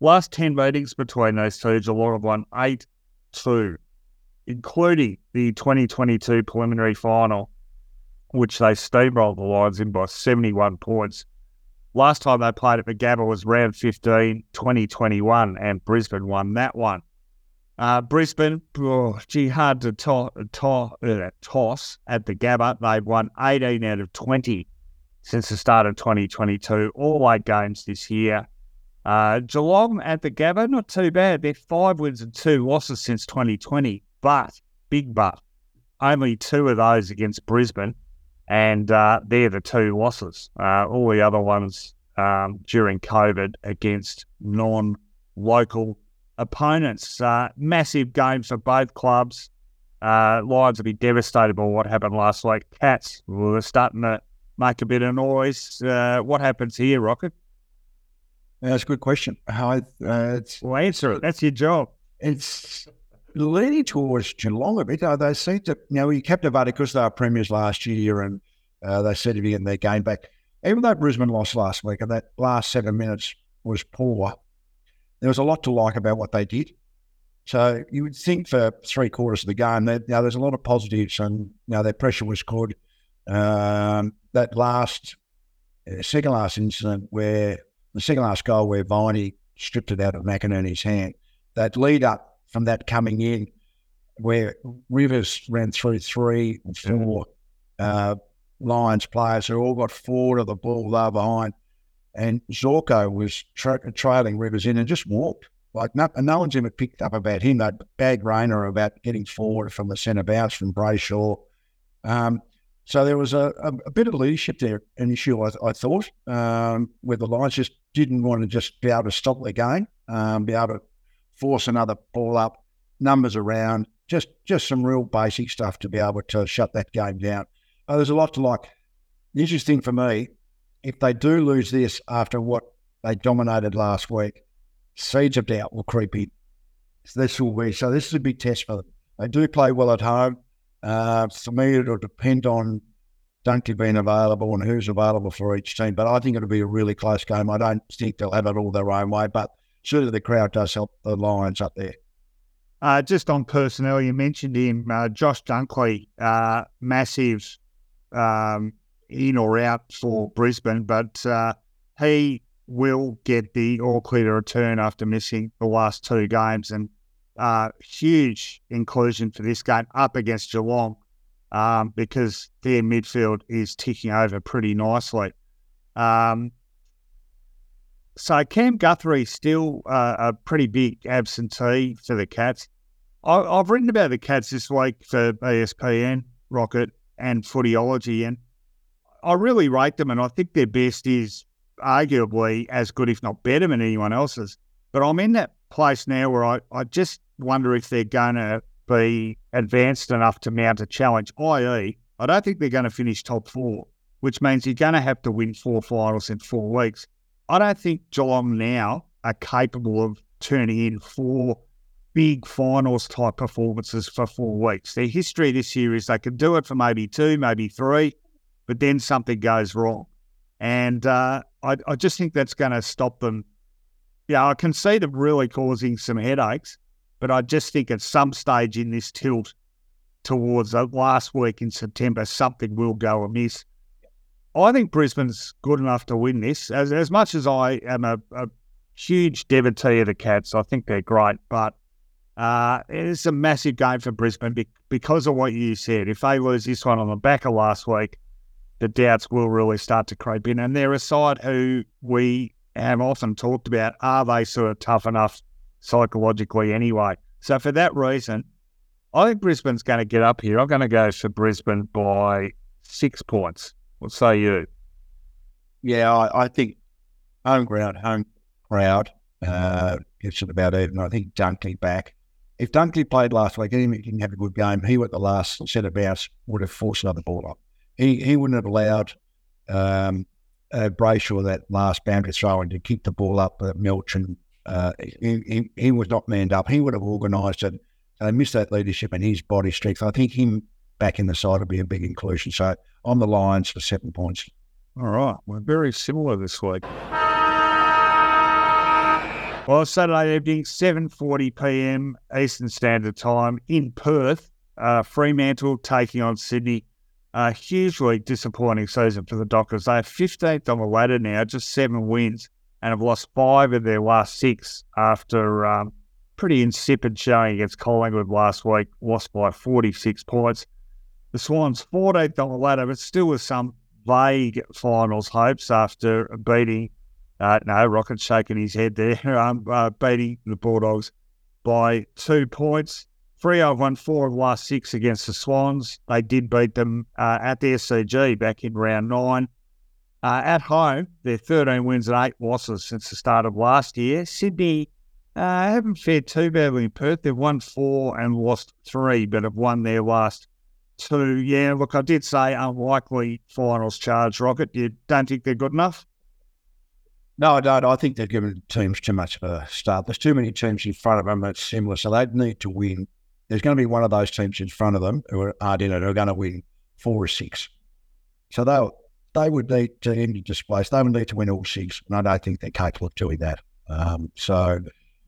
Last 10 meetings between those two, Geelong have won 8 2 including the 2022 preliminary final, which they steamrolled the Lions in by 71 points. Last time they played at the Gabba was round 15, 2021, and Brisbane won that one. Uh, Brisbane, oh, gee, hard to to- to- uh, toss at the Gabba. They've won 18 out of 20 since the start of 2022, all eight games this year. Uh, Geelong at the Gabba, not too bad. They're five wins and two losses since 2020, but, big but, only two of those against Brisbane, and uh, they're the two losses. Uh, all the other ones um, during COVID against non local opponents. Uh, massive games for both clubs. Uh, Lions will be devastated by what happened last week. Cats were starting to make a bit of noise. Uh, what happens here, Rocket? That's a good question. How uh, it's Well, answer it. That's your job. it's leaning towards Geelong a bit. Uh, they seem to, you know, we captivated because they were premiers last year and uh, they seem to be getting their game back. Even though Brisbane lost last week and that last seven minutes was poor, there was a lot to like about what they did. So you would think for three quarters of the game, that you know, there's a lot of positives and you know, their pressure was good. Um, that last, uh, second last incident where the second last goal where Viney stripped it out of McInerney's hand, that lead up from that coming in where Rivers ran through three and four uh, Lions players who all got forward of the ball there behind. And Zorko was tra- trailing Rivers in and just walked. Like no, no one's ever picked up about him. That bag rainer about getting forward from the centre bounce from Brayshaw. Um, so there was a, a, a, bit of leadership there an issue. I, I thought, um, where the Lions just didn't want to just be able to stop the game, um, be able to force another ball up, numbers around, just just some real basic stuff to be able to shut that game down. Oh, there's a lot to like. The interesting for me, if they do lose this after what they dominated last week, seeds of doubt will creep in. So this will be so. This is a big test for them. They do play well at home. Uh, for me, it'll depend on Dunkley being available and who's available for each team. But I think it'll be a really close game. I don't think they'll have it all their own way, but certainly the crowd does help the Lions up there. Uh, just on personnel, you mentioned him, uh, Josh Dunkley, uh, massive um, in or out for Brisbane, but uh, he will get the all clear return after missing the last two games. And uh, huge inclusion for this game up against Geelong um, because their midfield is ticking over pretty nicely. Um, so Cam Guthrie still uh, a pretty big absentee for the Cats. I, have written about the Cats this week for ESPN, Rocket, and Footyology, and I really rate them, and I think their best is arguably as good, if not better, than anyone else's. But I'm in that place now where I, I just wonder if they're going to be advanced enough to mount a challenge, i.e., I don't think they're going to finish top four, which means you're going to have to win four finals in four weeks. I don't think Geelong now are capable of turning in four big finals type performances for four weeks. Their history this year is they can do it for maybe two, maybe three, but then something goes wrong. And uh, I, I just think that's going to stop them. Yeah, I can see them really causing some headaches, but I just think at some stage in this tilt towards the last week in September, something will go amiss. I think Brisbane's good enough to win this. As, as much as I am a, a huge devotee of the Cats, I think they're great, but uh, it's a massive game for Brisbane because of what you said. If they lose this one on the back of last week, the doubts will really start to creep in. And they're a side who we have often talked about. Are they sort of tough enough psychologically anyway? So for that reason, I think Brisbane's going to get up here. I'm going to go for Brisbane by six points. What say you? Yeah, I, I think home ground, home crowd uh, gets it about even. I think Dunkley back. If Dunkley played last week, even if he didn't have a good game, he at the last set of bounce would have forced another ball up. He he wouldn't have allowed um, uh, Brayshaw that last boundary throw and to kick the ball up at Milch and uh, he, he, he, was not manned up. He would have organised it. They missed that leadership and his body strength. I think him back in the side would be a big inclusion. So on the Lions for seven points. All right. We're very similar this week. Well, Saturday evening, 7.40 p.m. Eastern Standard Time in Perth. Uh, Fremantle taking on Sydney. A hugely disappointing season for the Dockers. They are 15th on the ladder now, just seven wins, and have lost five of their last six after um, pretty insipid showing against Collingwood last week, lost by 46 points. The Swans 14th on the ladder, but still with some vague finals hopes after beating, uh, no, Rocket shaking his head there, um, uh, beating the Bulldogs by two points. Have won four of last six against the Swans. They did beat them uh, at the SCG back in round nine. Uh, at home, they're 13 wins and eight losses since the start of last year. Sydney uh, haven't fared too badly in Perth. They've won four and lost three, but have won their last two. yeah, look, I did say unlikely finals charge, Rocket. You don't think they're good enough? No, I don't. I think they've given teams too much of a start. There's too many teams in front of them that's similar, so they need to win. There's going to be one of those teams in front of them who aren't in it who are going to win four or six. So they they would need to end displace. They would need to win all six, and I don't think they're capable of doing that. Um, so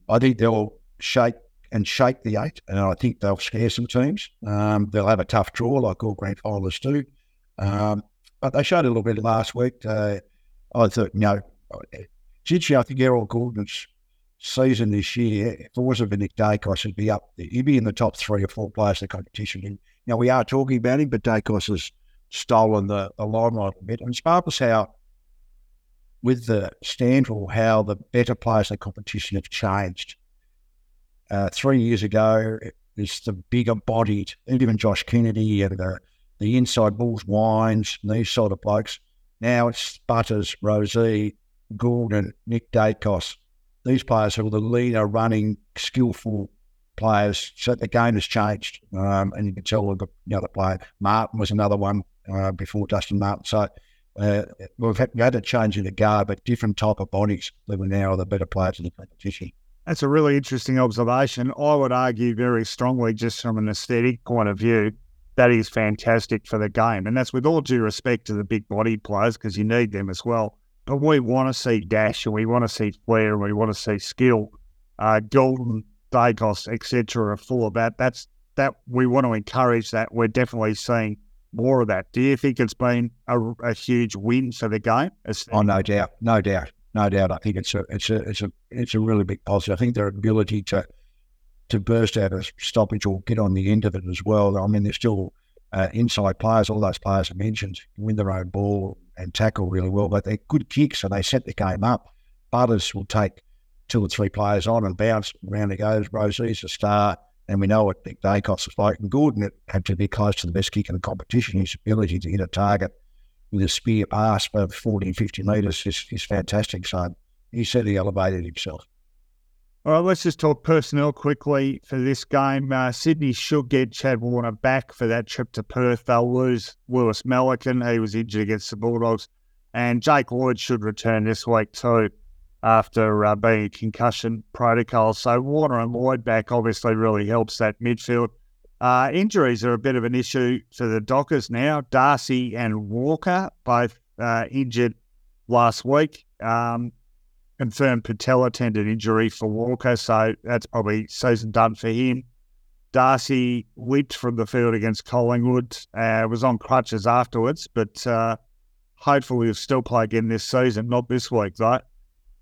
I think they'll shake and shake the eight, and I think they'll scare some teams. Um, they'll have a tough draw, like all grand finalists do. Um, but they showed a little bit last week. Uh, I thought, you know, Gigi, I think Errol Gulden's season this year, if it wasn't for Nick Daicos, he'd be up. He'd be in the top three or four players in the competition. And, know, we are talking about him, but Daicos has stolen the, the limelight a bit. And it's marvellous how, with the Stanville, how the better players in the competition have changed. Uh, three years ago, it it's the bigger bodied, even Josh Kennedy and the, the inside Bulls Wines, and these sort of blokes. Now it's Butters, Rozee, Gordon, Nick Daicos. These players are the leader, running, skillful players. So the game has changed, um, and you can tell the, the other player. Martin was another one uh, before Dustin Martin. So uh, we've, had, we had a change in the guard, but different type of bodies that were now the better players in the competition. That's a really interesting observation. I would argue very strongly, just from an aesthetic point of view, that is fantastic for the game. And that's with all due respect to the big body players, because you need them as well. But we want to see dash and we want to see flair and we want to see skill. Uh, Gulden, Daicos, etc. are full of that. That's that we want to encourage that. We're definitely seeing more of that. Do you think it's been a, a huge win for the game? Oh, no doubt, no doubt, no doubt. I think it's a it's a it's a it's a really big positive. I think their ability to to burst out of stoppage or get on the end of it as well. I mean, they're still uh, inside players. All those players I mentioned win their own ball and tackle really well, but they're good kicks, so they set the game up. Butters will take two or three players on and bounce around he goes. Rozee's a star, and we know what Nick Daicos is like. And Gordon had to be close to the best kick in the competition. His ability to hit a target with a spear pass for 40, 50 metres is, is fantastic. So he said he elevated himself. All right, let's just talk personnel quickly for this game. Uh, Sydney should get Chad Warner back for that trip to Perth. They'll lose Lewis Melican. He was injured against the Bulldogs. And Jake Lloyd should return this week too after uh, being a concussion protocol. So Warner and Lloyd back obviously really helps that midfield. Uh, injuries are a bit of an issue for the Dockers now. Darcy and Walker both uh, injured last week. Um, confirmed patella tendon injury for Walker, so that's probably season done for him. Darcy leaped from the field against Collingwood, uh, was on crutches afterwards, but uh, hopefully he'll still play again this season, not this week though.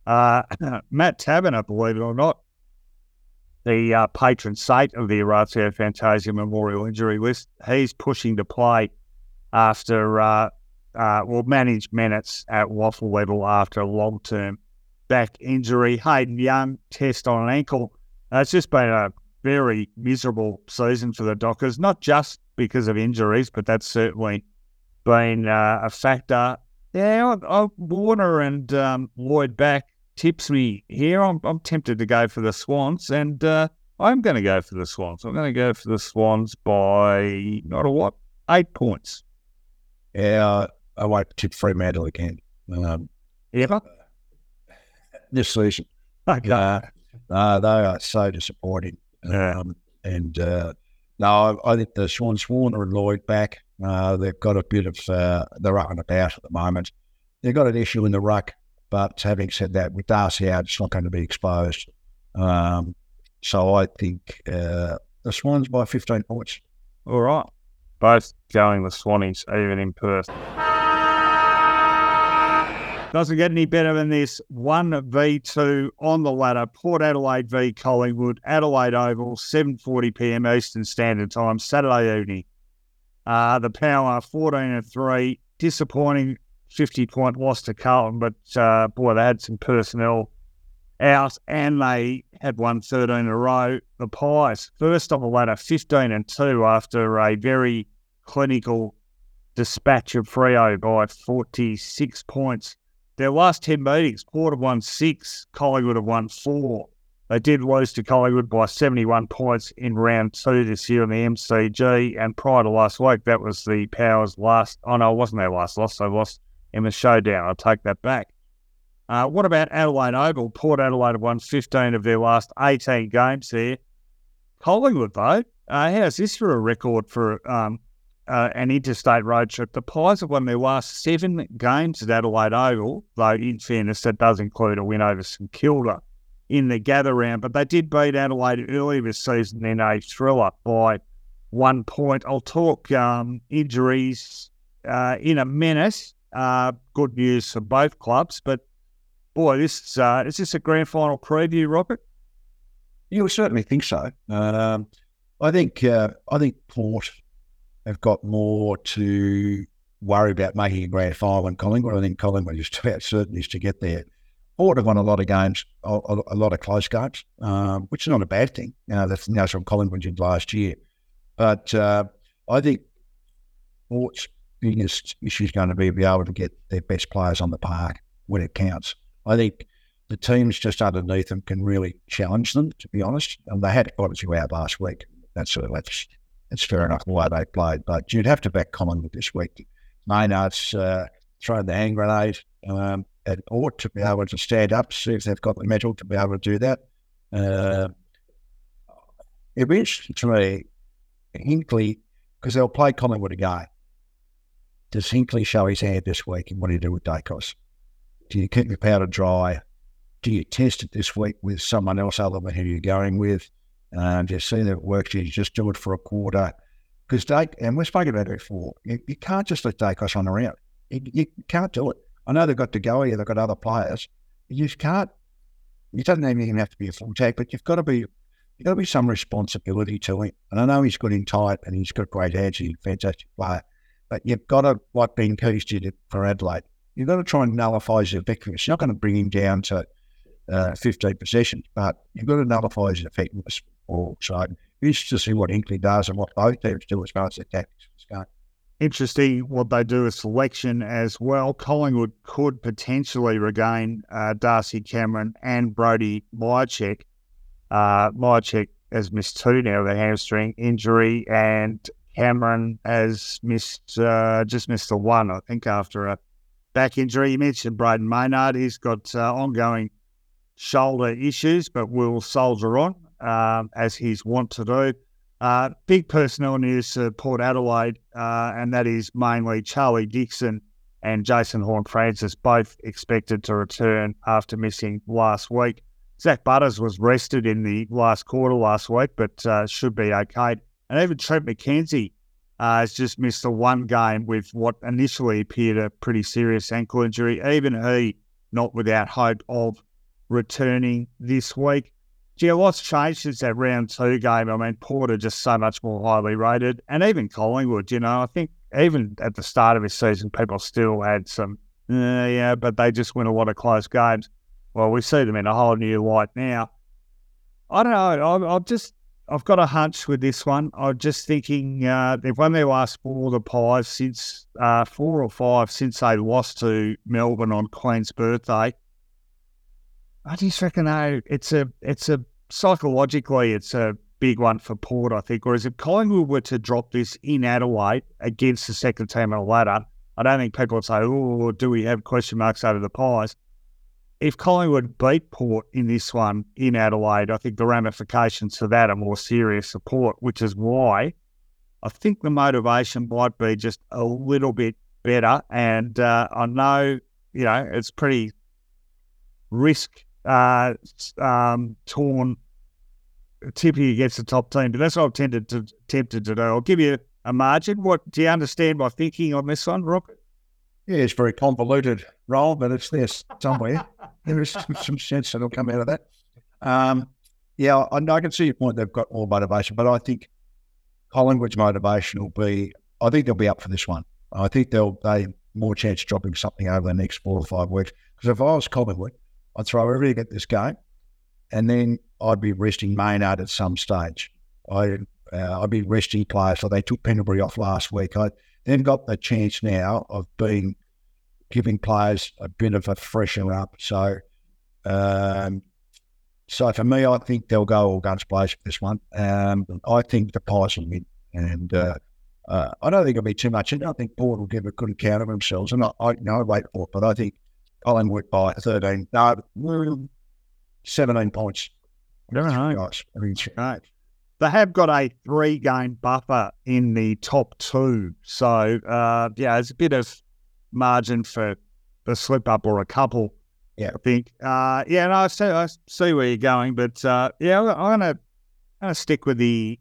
Uh, Matt Taberner, believe it or not, the uh, patron saint of the Orazio Fantasia Memorial Injury List, he's pushing to play after, uh, uh, well, manage minutes at WAFL level after a long term back injury. Hayden Young test on an ankle. Uh, it's just been a very miserable season for the Dockers, not just because of injuries, but that's certainly been uh, a factor. Yeah, I, I, Warner and um, Lloyd back tips me here. I'm, I'm tempted to go for the Swans, and uh, I'm going to go for the Swans. I'm going to go for the Swans by not a what, eight points. Yeah, I won't tip Fremantle again. Um, Ever? This season. Okay. Uh, uh, they are so disappointing. Yeah. Um, and uh, no, I, I think the Swans, Warner and Lloyd back. Uh, they've got a bit of, uh, they're up and about at the moment. They've got an issue in the ruck, but having said that, with Darcy out, it's not going to be exposed. Um, so I think uh, the Swans by 15 points. All right. Both going the Swannies, even in Perth. Doesn't get any better than this. 1v2 on the ladder. Port Adelaide v Collingwood, Adelaide Oval, 7.40 p.m. Eastern Standard Time, Saturday evening. Uh, the Power, 14 and 3. Disappointing 50 point loss to Carlton, but uh, boy, they had some personnel out and they had won 13 in a row. The Pies, first on the ladder, 15 and 2 after a very clinical dispatch of Freo by 46 points. Their last 10 meetings, Port have won six, Collingwood have won four. They did lose to Collingwood by 71 points in round two this year in the MCG. And prior to last week, that was the Powers' last. Oh, no, it wasn't their last loss. They lost in the showdown. I'll take that back. Uh, what about Adelaide Oval? Port Adelaide have won 15 of their last 18 games there. Collingwood, though, uh, how's this for a record for um, uh, an interstate road trip. The Pies have won their last seven games at Adelaide Oval, though in fairness, that does include a win over St Kilda in the gather round. But they did beat Adelaide earlier this season in a thriller by one point. I'll talk um, injuries uh, in a minute. Uh, good news for both clubs, but boy, this is, uh, is this a grand final preview, Robert? You certainly think so. Um, I think uh, I think Port have got more to worry about making a grand final than Collingwood. I think Collingwood is about certain is to get there. Port have won a lot of games, a, a lot of close games, um, which is not a bad thing. You know, that's, that's from Collingwood did last year. But uh, I think Port's biggest issue is going to be be able to get their best players on the park when it counts. I think the teams just underneath them can really challenge them, to be honest. And they had quite a few out last week. That's sort of that's, that's fair enough way they played. But you'd have to back Collingwood this week. Maynard's uh, thrown the hand grenade um, and ought to be able to stand up, see if they've got the metal to be able to do that. Uh, be interesting to me, Hinkley, because they'll play Collingwood again. Does Hinkley show his hand this week and what do you do with Daicos? Do you keep your powder dry? Do you test it this week with someone else other than who you're going with? Um, just see that it works. You just do it for a quarter. Because Dake, and we've spoken about it before, you, you can't just let Daicos on around. You, you, can't do it. I know they've got to go here, they've got other players. You just can't. It doesn't even have to be a full tag, but you've got to be you've got to be some responsibility to him. And I know he's good in tight and he's got great hands, he's a fantastic player. But you've got to, like Ben Keays did for Adelaide, you've got to try and nullify his. You're not going to bring him down to uh, 15 possessions, but you've got to nullify his effectiveness. So it's to see what Hinkley does and what both teams do as far as the tactics go. Interesting what they do with selection as well. Collingwood could potentially regain uh, Darcy Cameron and Brody Mihocek. Uh, has missed two now with a hamstring injury, and Cameron has missed uh, just missed the one, I think, after a back injury. You mentioned Brayden Maynard. He's got uh, ongoing shoulder issues, but will soldier on um, as he's wont to do. Uh, big personnel news to Port Adelaide, uh, and that is mainly Charlie Dixon and Jason Horne-Francis, both expected to return after missing last week. Zak Butters was rested in the last quarter last week, but uh, should be okay. And even Trent McKenzie uh, has just missed the one game with what initially appeared a pretty serious ankle injury. Even he not without hope of returning this week. Gee, lot's changed since that round two game. I mean, Porter just so much more highly rated, and even Collingwood. You know, I think even at the start of his season, people still had some, uh, yeah, but they just win a lot of close games. Well, we see them in a whole new light now. I don't know. I, I've just, I've got a hunch with this one. I'm just thinking uh, they've won their last four of the pies since uh, four or five since they lost to Melbourne on Queen's birthday. I just reckon, oh, it's a, it's a psychologically, it's a big one for Port, I think. Whereas if Collingwood were to drop this in Adelaide against the second team on the ladder, I don't think people would say, oh, do we have question marks over the Pies? If Collingwood beat Port in this one in Adelaide, I think the ramifications for that are more serious support, which is why I think the motivation might be just a little bit better. And uh, I know, you know, it's pretty risk uh, um, torn tipping against the top team. But that's what I've tended to tempted to do. I'll give you a margin. What do you understand my thinking on this one, Rob? Yeah, it's very convoluted role, but it's there somewhere. there is some, some, sense that'll come out of that. Um, yeah, I, I, can see your point. They've got more motivation, but I think Collingwood's motivation will be. I think they'll be up for this one. I think they'll they more chance of dropping something over the next four or five weeks. Because if I was Collingwood, I'd throw everything at this game, and then I'd be resting Maynard at some stage. I uh, I'd be resting players. So they took Pendlebury off last week. I then got the chance now of being giving players a bit of a freshen up. So, um, so for me, I think they'll go all guns blazing this one. Um, I think the Pies will win, and uh, uh, I don't think it'll be too much. And I think Port will give a good account of themselves, and I, I know wait for it, but I think Collingwood by 13. No, 17 points. All right. Guys. I mean, right. They have got a three game buffer in the top two. So, uh, yeah, there's a bit of margin for the slip up or a couple. Yeah. I think. Uh, yeah, no, I see, I see where you're going. But uh, yeah, I'm going to stick with the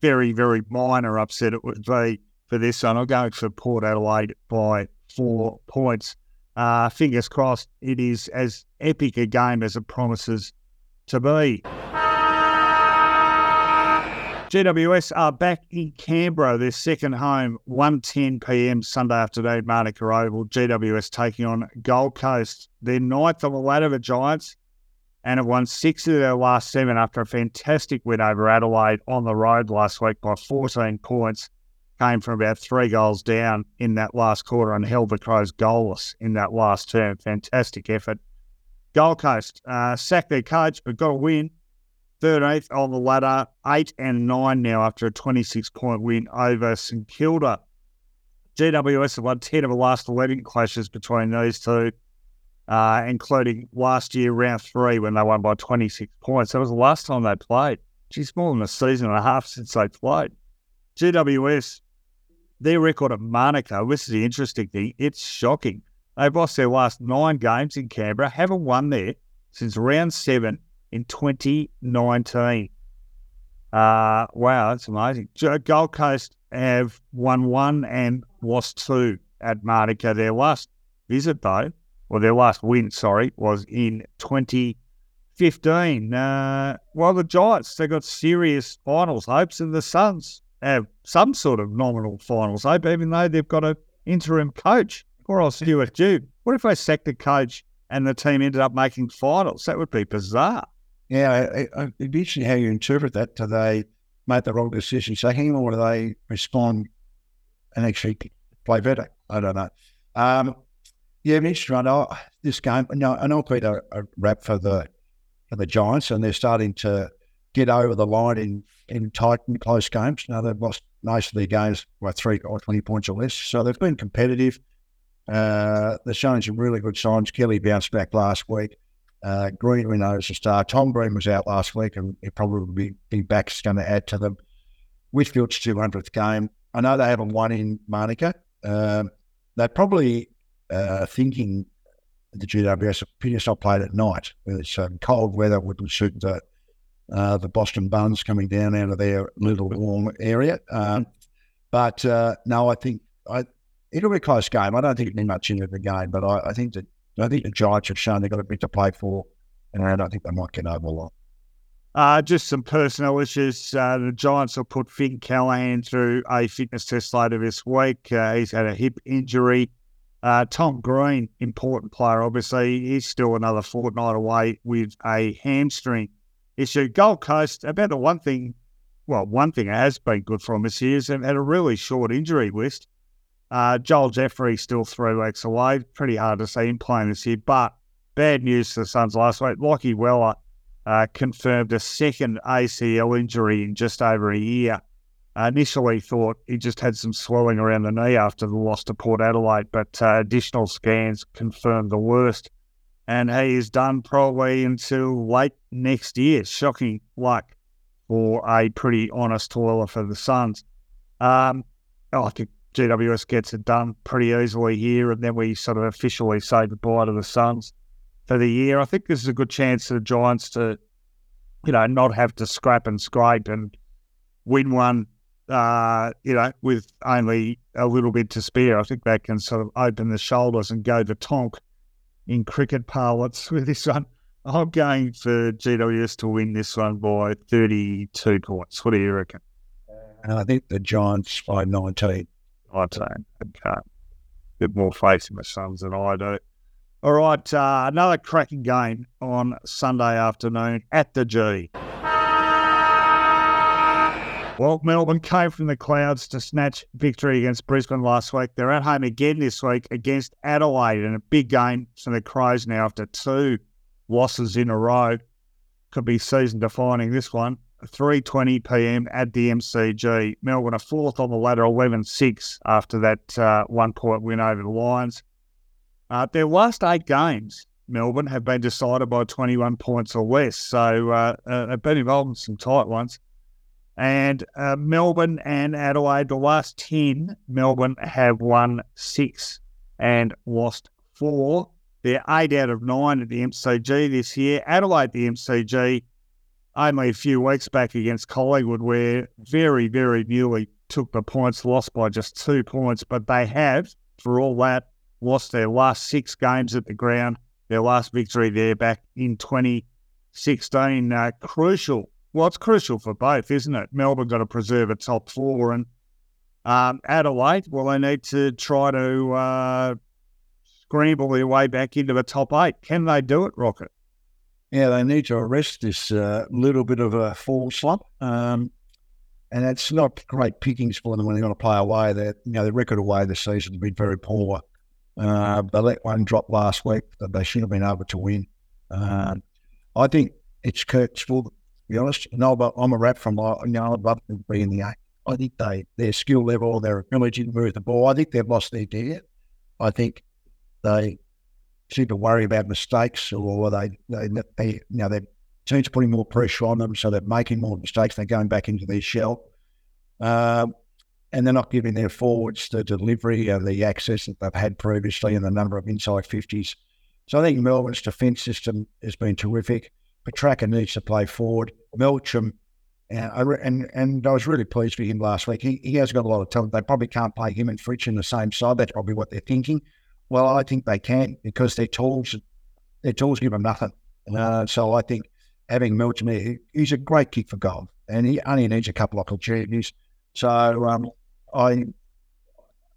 very, very minor upset it would be for this one. I'm going for Port Adelaide by four points. Uh, fingers crossed it is as epic a game as it promises to be. GWS are back in Canberra, their second home, 1.10 p.m. Sunday afternoon, Manuka Oval. GWS taking on Gold Coast. They're ninth on the ladder, the Giants, and have won six of their last seven after a fantastic win over Adelaide on the road last week by 14 points. Came from about three goals down in that last quarter and held the Crows goalless in that last term. Fantastic effort. Gold Coast uh, sacked their coach, but got a win 13th on the ladder, 8 and 9 now after a 26 point win over St Kilda. GWS have won 10 of the last 11 clashes between these two, uh, including last year, round three, when they won by 26 points. That was the last time they played. Geez, more than a season and a half since they played. GWS, their record at Manuka, this is the interesting thing, it's shocking. They've lost their last nine games in Canberra, haven't won there since round seven in 2019. Uh, wow, that's amazing. Gold Coast have won one and lost two at Manuka. Their last visit, though, or their last win, sorry, was in 2015. Uh, well, the Giants, they got serious finals hopes, and the Suns have some sort of nominal finals hope, even though they've got an interim coach. Or else, Stuart Dew. What if they sacked the coach and the team ended up making finals? That would be bizarre. Yeah, it'd be interesting how you interpret that. Do they make the wrong decision sacking or do they respond and actually play better? I don't know. Um, yeah, interesting. Oh, this game, no, and I'll put a, a wrap for the for the Giants, and they're starting to get over the line in in tight and close games. Now they've lost most of their games by three or twenty points or less, so they've been competitive. Uh, they're showing some really good signs. Kelly bounced back last week. Uh, Green, we know, is a star. Tom Green was out last week and he probably be, be back. It's going to add to them. Whitfield's 200th game. I know they haven't won in Manuka. Um, they're probably uh, thinking the GWS Peter's not played at night. It's um, cold weather wouldn't suit the uh, the Boston Buns coming down out of their little warm area. Um, but uh, no, I think I, it'll be a close game. I don't think it'll be much into the game, but I, I think that I think the Giants have shown they've got a bit to play for, and I don't think they might get over a lot. Uh, just some personal issues. Uh, the Giants will put Finn Callaghan through a fitness test later this week. Uh, he's had a hip injury. Uh, Tom Green, important player, obviously, he's still another fortnight away with a hamstring issue. Gold Coast, about the one thing, well, one thing has been good for him this year is they've had a really short injury list. Uh, Joel Jeffrey still three weeks away. Pretty hard to see him playing this year. But bad news for the Suns last week. Lachie Weller uh, confirmed a second ACL injury in just over a year. Initially thought he just had some swelling around the knee after the loss to Port Adelaide, but uh, additional scans confirmed the worst. And he is done probably until late next year. Shocking luck for a pretty honest toiler for the Suns. Um, I think GWS gets it done pretty easily here, and then we sort of officially say goodbye to the Suns for the year. I think this is a good chance for the Giants to, you know, not have to scrap and scrape and win one, uh, you know, with only a little bit to spare. I think that can sort of open the shoulders and go to tonk in cricket parlance with this one. I'm going for GWS to win this one by 32 points. What do you reckon? And I think the Giants by 19. I don't. Okay. A bit more faith in my Suns than I do. All right, uh, another cracking game on Sunday afternoon at the G. Well, Melbourne came from the clouds to snatch victory against Brisbane last week. They're at home again this week against Adelaide in a big game for the Crows now after two losses in a row. Could be season defining this one. 3.20 p.m. at the MCG. Melbourne are fourth on the ladder, 11-6 after that uh, one-point win over the Lions. Uh, their last eight games, Melbourne, have been decided by 21 points or less. So uh, uh they've been involved in some tight ones. And uh, Melbourne and Adelaide, the last 10, Melbourne have won six and lost four. They're eight out of nine at the MCG this year. Adelaide, the MCG, only a few weeks back against Collingwood, where very, very nearly took the points, lost by just two points, but they have, for all that, lost their last six games at the ground. Their last victory there back in 2016. Uh, crucial. Well, it's crucial for both, isn't it? Melbourne got to preserve a top four, and um, Adelaide, well, they need to try to uh, scramble their way back into the top eight. Can they do it, Rocket? Yeah, they need to arrest this uh, little bit of a fall slump. Um, and it's not great pickings for them when they're going to play away. That you know, the record away this season has been very poor. Uh, they let one drop last week that they should have been able to win. Uh, I think it's Kurt's fault, be honest. No, but I'm a rap from, you know, I'd love to be in the eight. I think they their skill level, their ability to move the ball, I think they've lost their gear. I think they seem to worry about mistakes or they, they, they you know, their team's putting more pressure on them, so they're making more mistakes. They're going back into their shell. Um, and they're not giving their forwards the delivery of the access that they've had previously and the number of inside 50s. So I think Melbourne's defence system has been terrific. Petracca needs to play forward. Melksham, and I, and, and I was really pleased with him last week. He, he has got a lot of talent. They probably can't play him and Fritsch in the same side. That's probably what they're thinking. Well, I think they can because their tools, their tools give them nothing. Uh, so I think having there, he's a great kick for goal, and he only needs a couple of opportunities. So um, I,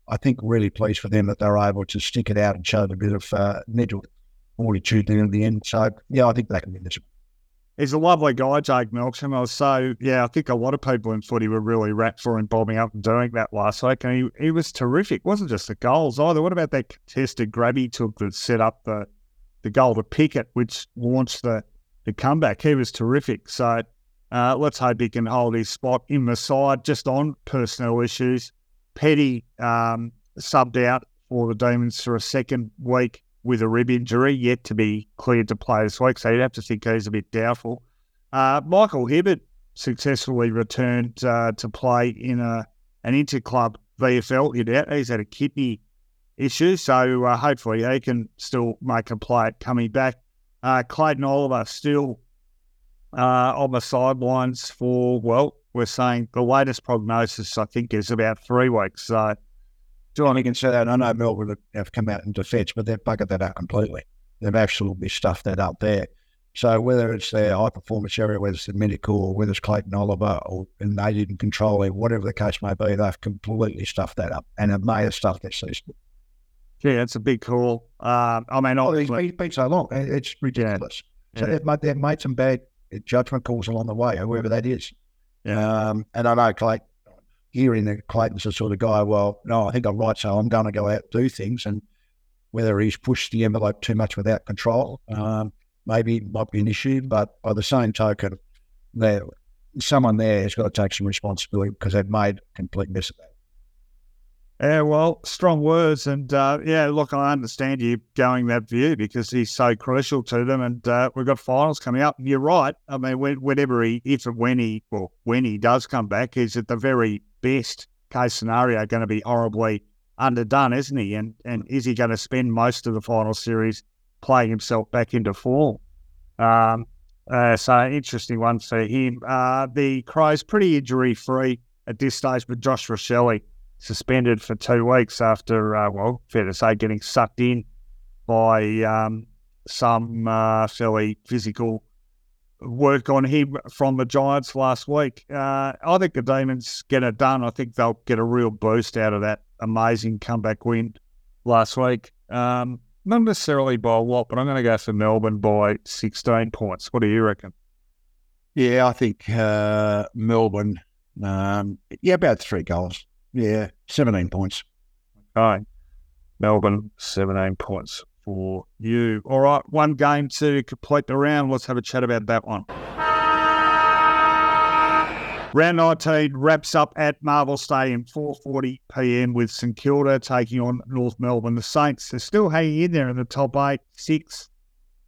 I think really pleased for them that they're able to stick it out and show a bit of uh, mental fortitude there in the end. So yeah, I think they can win this. He's a lovely guy, Jake Melksham. I was so yeah, I think a lot of people in footy were really rapt for him bobbing up and doing that last week, and he, he was terrific. It wasn't just the goals either. What about that contested grab he took that set up the the goal to Pickett, which launched the the comeback? He was terrific. So uh, let's hope he can hold his spot in the side. Just on personal issues, Petty um, subbed out for the Demons for a second week with a rib injury, yet to be cleared to play this week. So you'd have to think he's a bit doubtful. Uh, Michael Hibberd successfully returned uh, to play in a an interclub VFL hit He's had a kidney issue, so uh, hopefully he can still make a play coming back. Uh, Clayton Oliver still uh, on the sidelines for, well, we're saying the latest prognosis, I think, is about three weeks. So You can say that. I know Melbourne have come out in defence, but they've buggered that out completely. They've absolutely stuffed that up there. So whether it's their high performance area, whether it's the medical, or whether it's Clayton Oliver, or and they didn't control it, whatever the case may be, they've completely stuffed that up, and it may have stuffed their season. Yeah, it's a big call. Uh, I mean, oh, he's been so long; it's ridiculous. Yeah. So yeah. they've, made, they've made some bad judgment calls along the way, whoever that is. Yeah. Um, and I know Clayton hearing that Clayton's the sort of guy, well, no, I think I'm right, so I'm going to go out and do things. And whether he's pushed the envelope too much without control, um, maybe might be an issue. But by the same token, there someone there has got to take some responsibility because they've made a complete mess of that. Yeah, well, strong words. And uh, yeah, look, I understand you going that view because he's so crucial to them. And uh, we've got finals coming up. And you're right. I mean, whenever he, if and when he, well, when he does come back, he's at the very best case scenario going to be horribly underdone, isn't he? And and is he going to spend most of the final series playing himself back into form? Um, uh, so interesting one for him. Uh, the Crows pretty injury free at this stage, but Josh Rachele suspended for two weeks after, uh, well, fair to say, getting sucked in by um, some uh, fairly physical work on him from the Giants last week. Uh, I think the Demons get it done. I think they'll get a real boost out of that amazing comeback win last week. Um, not necessarily by a lot, but I'm going to go for Melbourne by 16 points. What do you reckon? Yeah, I think uh, Melbourne, um, yeah, about three goals. Yeah, 17 points. Right. Melbourne, 17 points for you. All right, one game to complete the round. Let's have a chat about that one. Round 19 wraps up at Marvel Stadium, 4:40 p.m. with St Kilda taking on North Melbourne. The Saints are still hanging in there in the top eight, six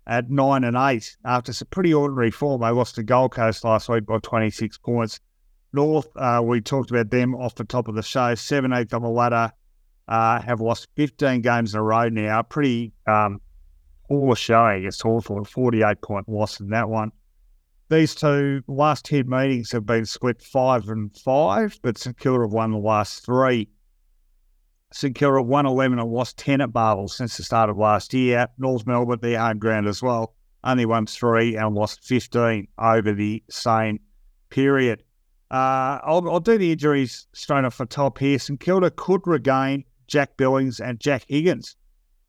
at nine and eight after some pretty ordinary form. They lost to Gold Coast last week by 26 points. North, uh, we talked about them off the top of the show, 17th on the ladder, uh, have lost 15 games in a row now. Pretty um, poor showing against Hawthorn, 48 point loss in that one. These two last 10 meetings have been split five and five, but St Kilda have won the last three. St Kilda won 11 and lost 10 at Marvel since the start of last year. North Melbourne, their home ground as well, only won three and lost 15 over the same period. Uh, I'll, I'll, do the injuries straight off the top here. St Kilda could regain Jack Billings and Jack Higgins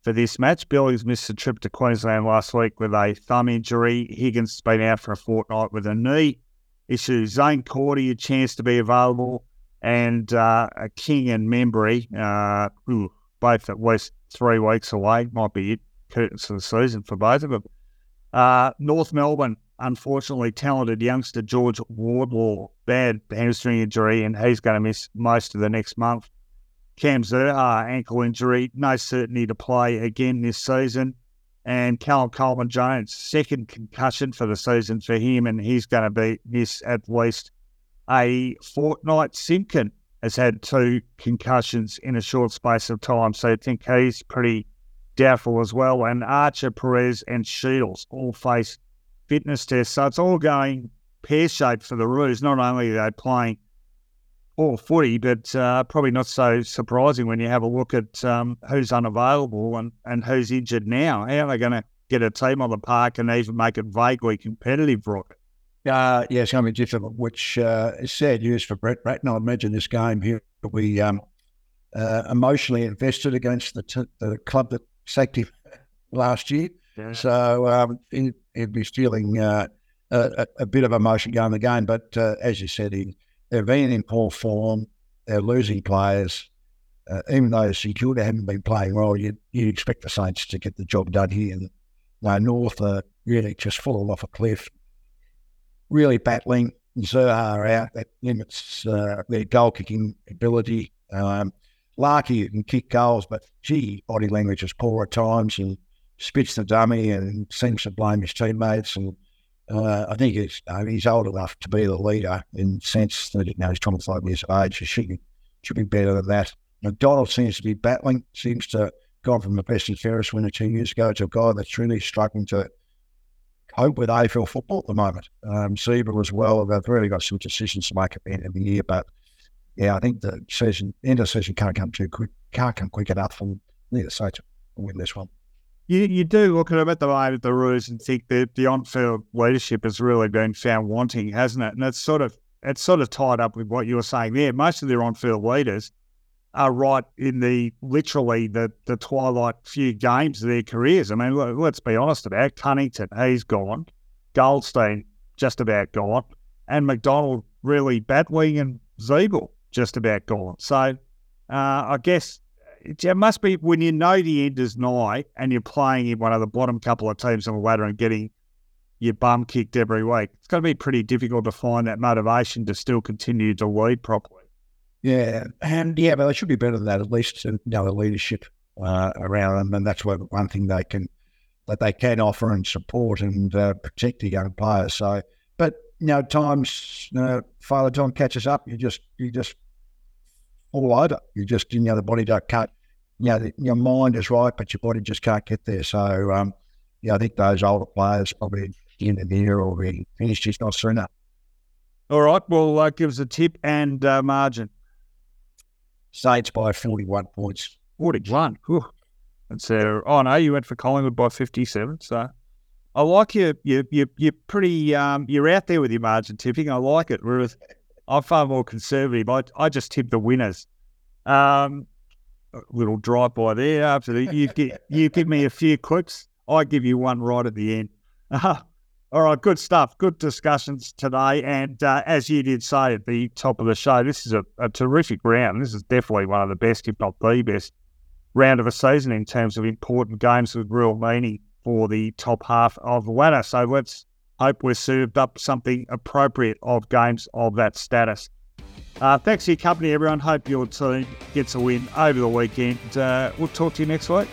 for this match. Billings missed a trip to Queensland last week with a thumb injury. Higgins has been out for a fortnight with a knee issue. Zane Cordy a chance to be available, and uh, King and Membrey, uh, both at least three weeks away. Might be it. Curtains of the season for both of them. Uh, North Melbourne, unfortunately, talented youngster George Wardlaw, bad hamstring injury, and he's going to miss most of the next month. Cam Zurhaar, ankle injury, no certainty to play again this season. And Callum Coleman Jones, second concussion for the season for him, and he's going to be miss at least a fortnight. Simpkin has had two concussions in a short space of time, so I think he's pretty doubtful as well. And Archer, Perez, and Shields all face fitness tests, so it's all going pear shaped for the Roos. Not only are they playing all footy, but uh, probably not so surprising when you have a look at um, who's unavailable and, and who's injured now. How are they going to get a team on the park and even make it vaguely competitive, Rocket? Uh, yeah, it's going to be difficult, which uh, is sad news for Brett Ratten. I imagine this game here will be um, uh, emotionally invested against the, t- the club that sacked him last year. Yeah. So um, he, would be feeling uh, a, a, bit of emotion going the game. But uh, as you said, he they've been in poor form. They're losing players. Uh, even though St Kilda haven't been playing well, you'd, you'd, expect the Saints to get the job done here. No, North are really just falling off a cliff. Really battling. Zurhaar out. That limits uh, their goal kicking ability. Um, Larkey can kick goals, but gee, body language is poor at times and spits the dummy and seems to blame his teammates. And uh, I think he's, uh, he's old enough to be the leader in the sense that you know, he's 25 years of age. He should be, should be better than that. McDonald seems to be battling, seems to have gone from the best and fairest winner two years ago to a guy that's really struggling to cope with AFL football at the moment. Um, Ziebell as well, they've really got some decisions to make at the end of the year. But yeah, I think the season, end of the season can't come too quick, can't come quick enough for neither side to win this one you, you do look at them at the moment, the Roos, and think that the on-field leadership has really been found wanting, hasn't it? And it's sort of it's sort of tied up with what you were saying there. Most of their on-field leaders are right in the literally the the twilight few games of their careers. I mean, let's be honest about. Cunnington, he's gone. Goldstein just about gone, and McDonald really battling, and Ziebell just about gone. So uh, I guess it must be when you know the end is nigh and you're playing in one of the bottom couple of teams on the ladder and getting your bum kicked every week. It's going to be pretty difficult to find that motivation to still continue to lead properly. Yeah, and yeah, but they should be better than that. At least you know the leadership uh, around them, and that's where one thing they can that they can offer and support and uh, protect the young players. So, but you know, times uh, Father John catches up, you just you just all over. You just you know the body don't cut you know, your mind is right, but your body just can't get there. So, um, yeah, I think those older players probably in the year or be finished just not sooner. All right. Well, uh, give us a tip and uh, margin. Saints by 41 points. 41. Whew. That's uh, oh no, you went for Collingwood by 57. So I like you. You you you're pretty. Um, you're out there with your margin tipping. I like it. Whereas I'm far more conservative. I I just tip the winners. Um, little drive by there. After you get you give me a few clips, I give you one right at the end. Uh, all right, good stuff. Good discussions today. And uh, as you did say at the top of the show, this is a, a, terrific round. This is definitely one of the best, if not the best, round of a season in terms of important games with real meaning for the top half of the ladder. So let's hope we're served up something appropriate of games of that status. Uh, thanks for your company, everyone. Hope your team gets a win over the weekend. Uh, we'll talk to you next week.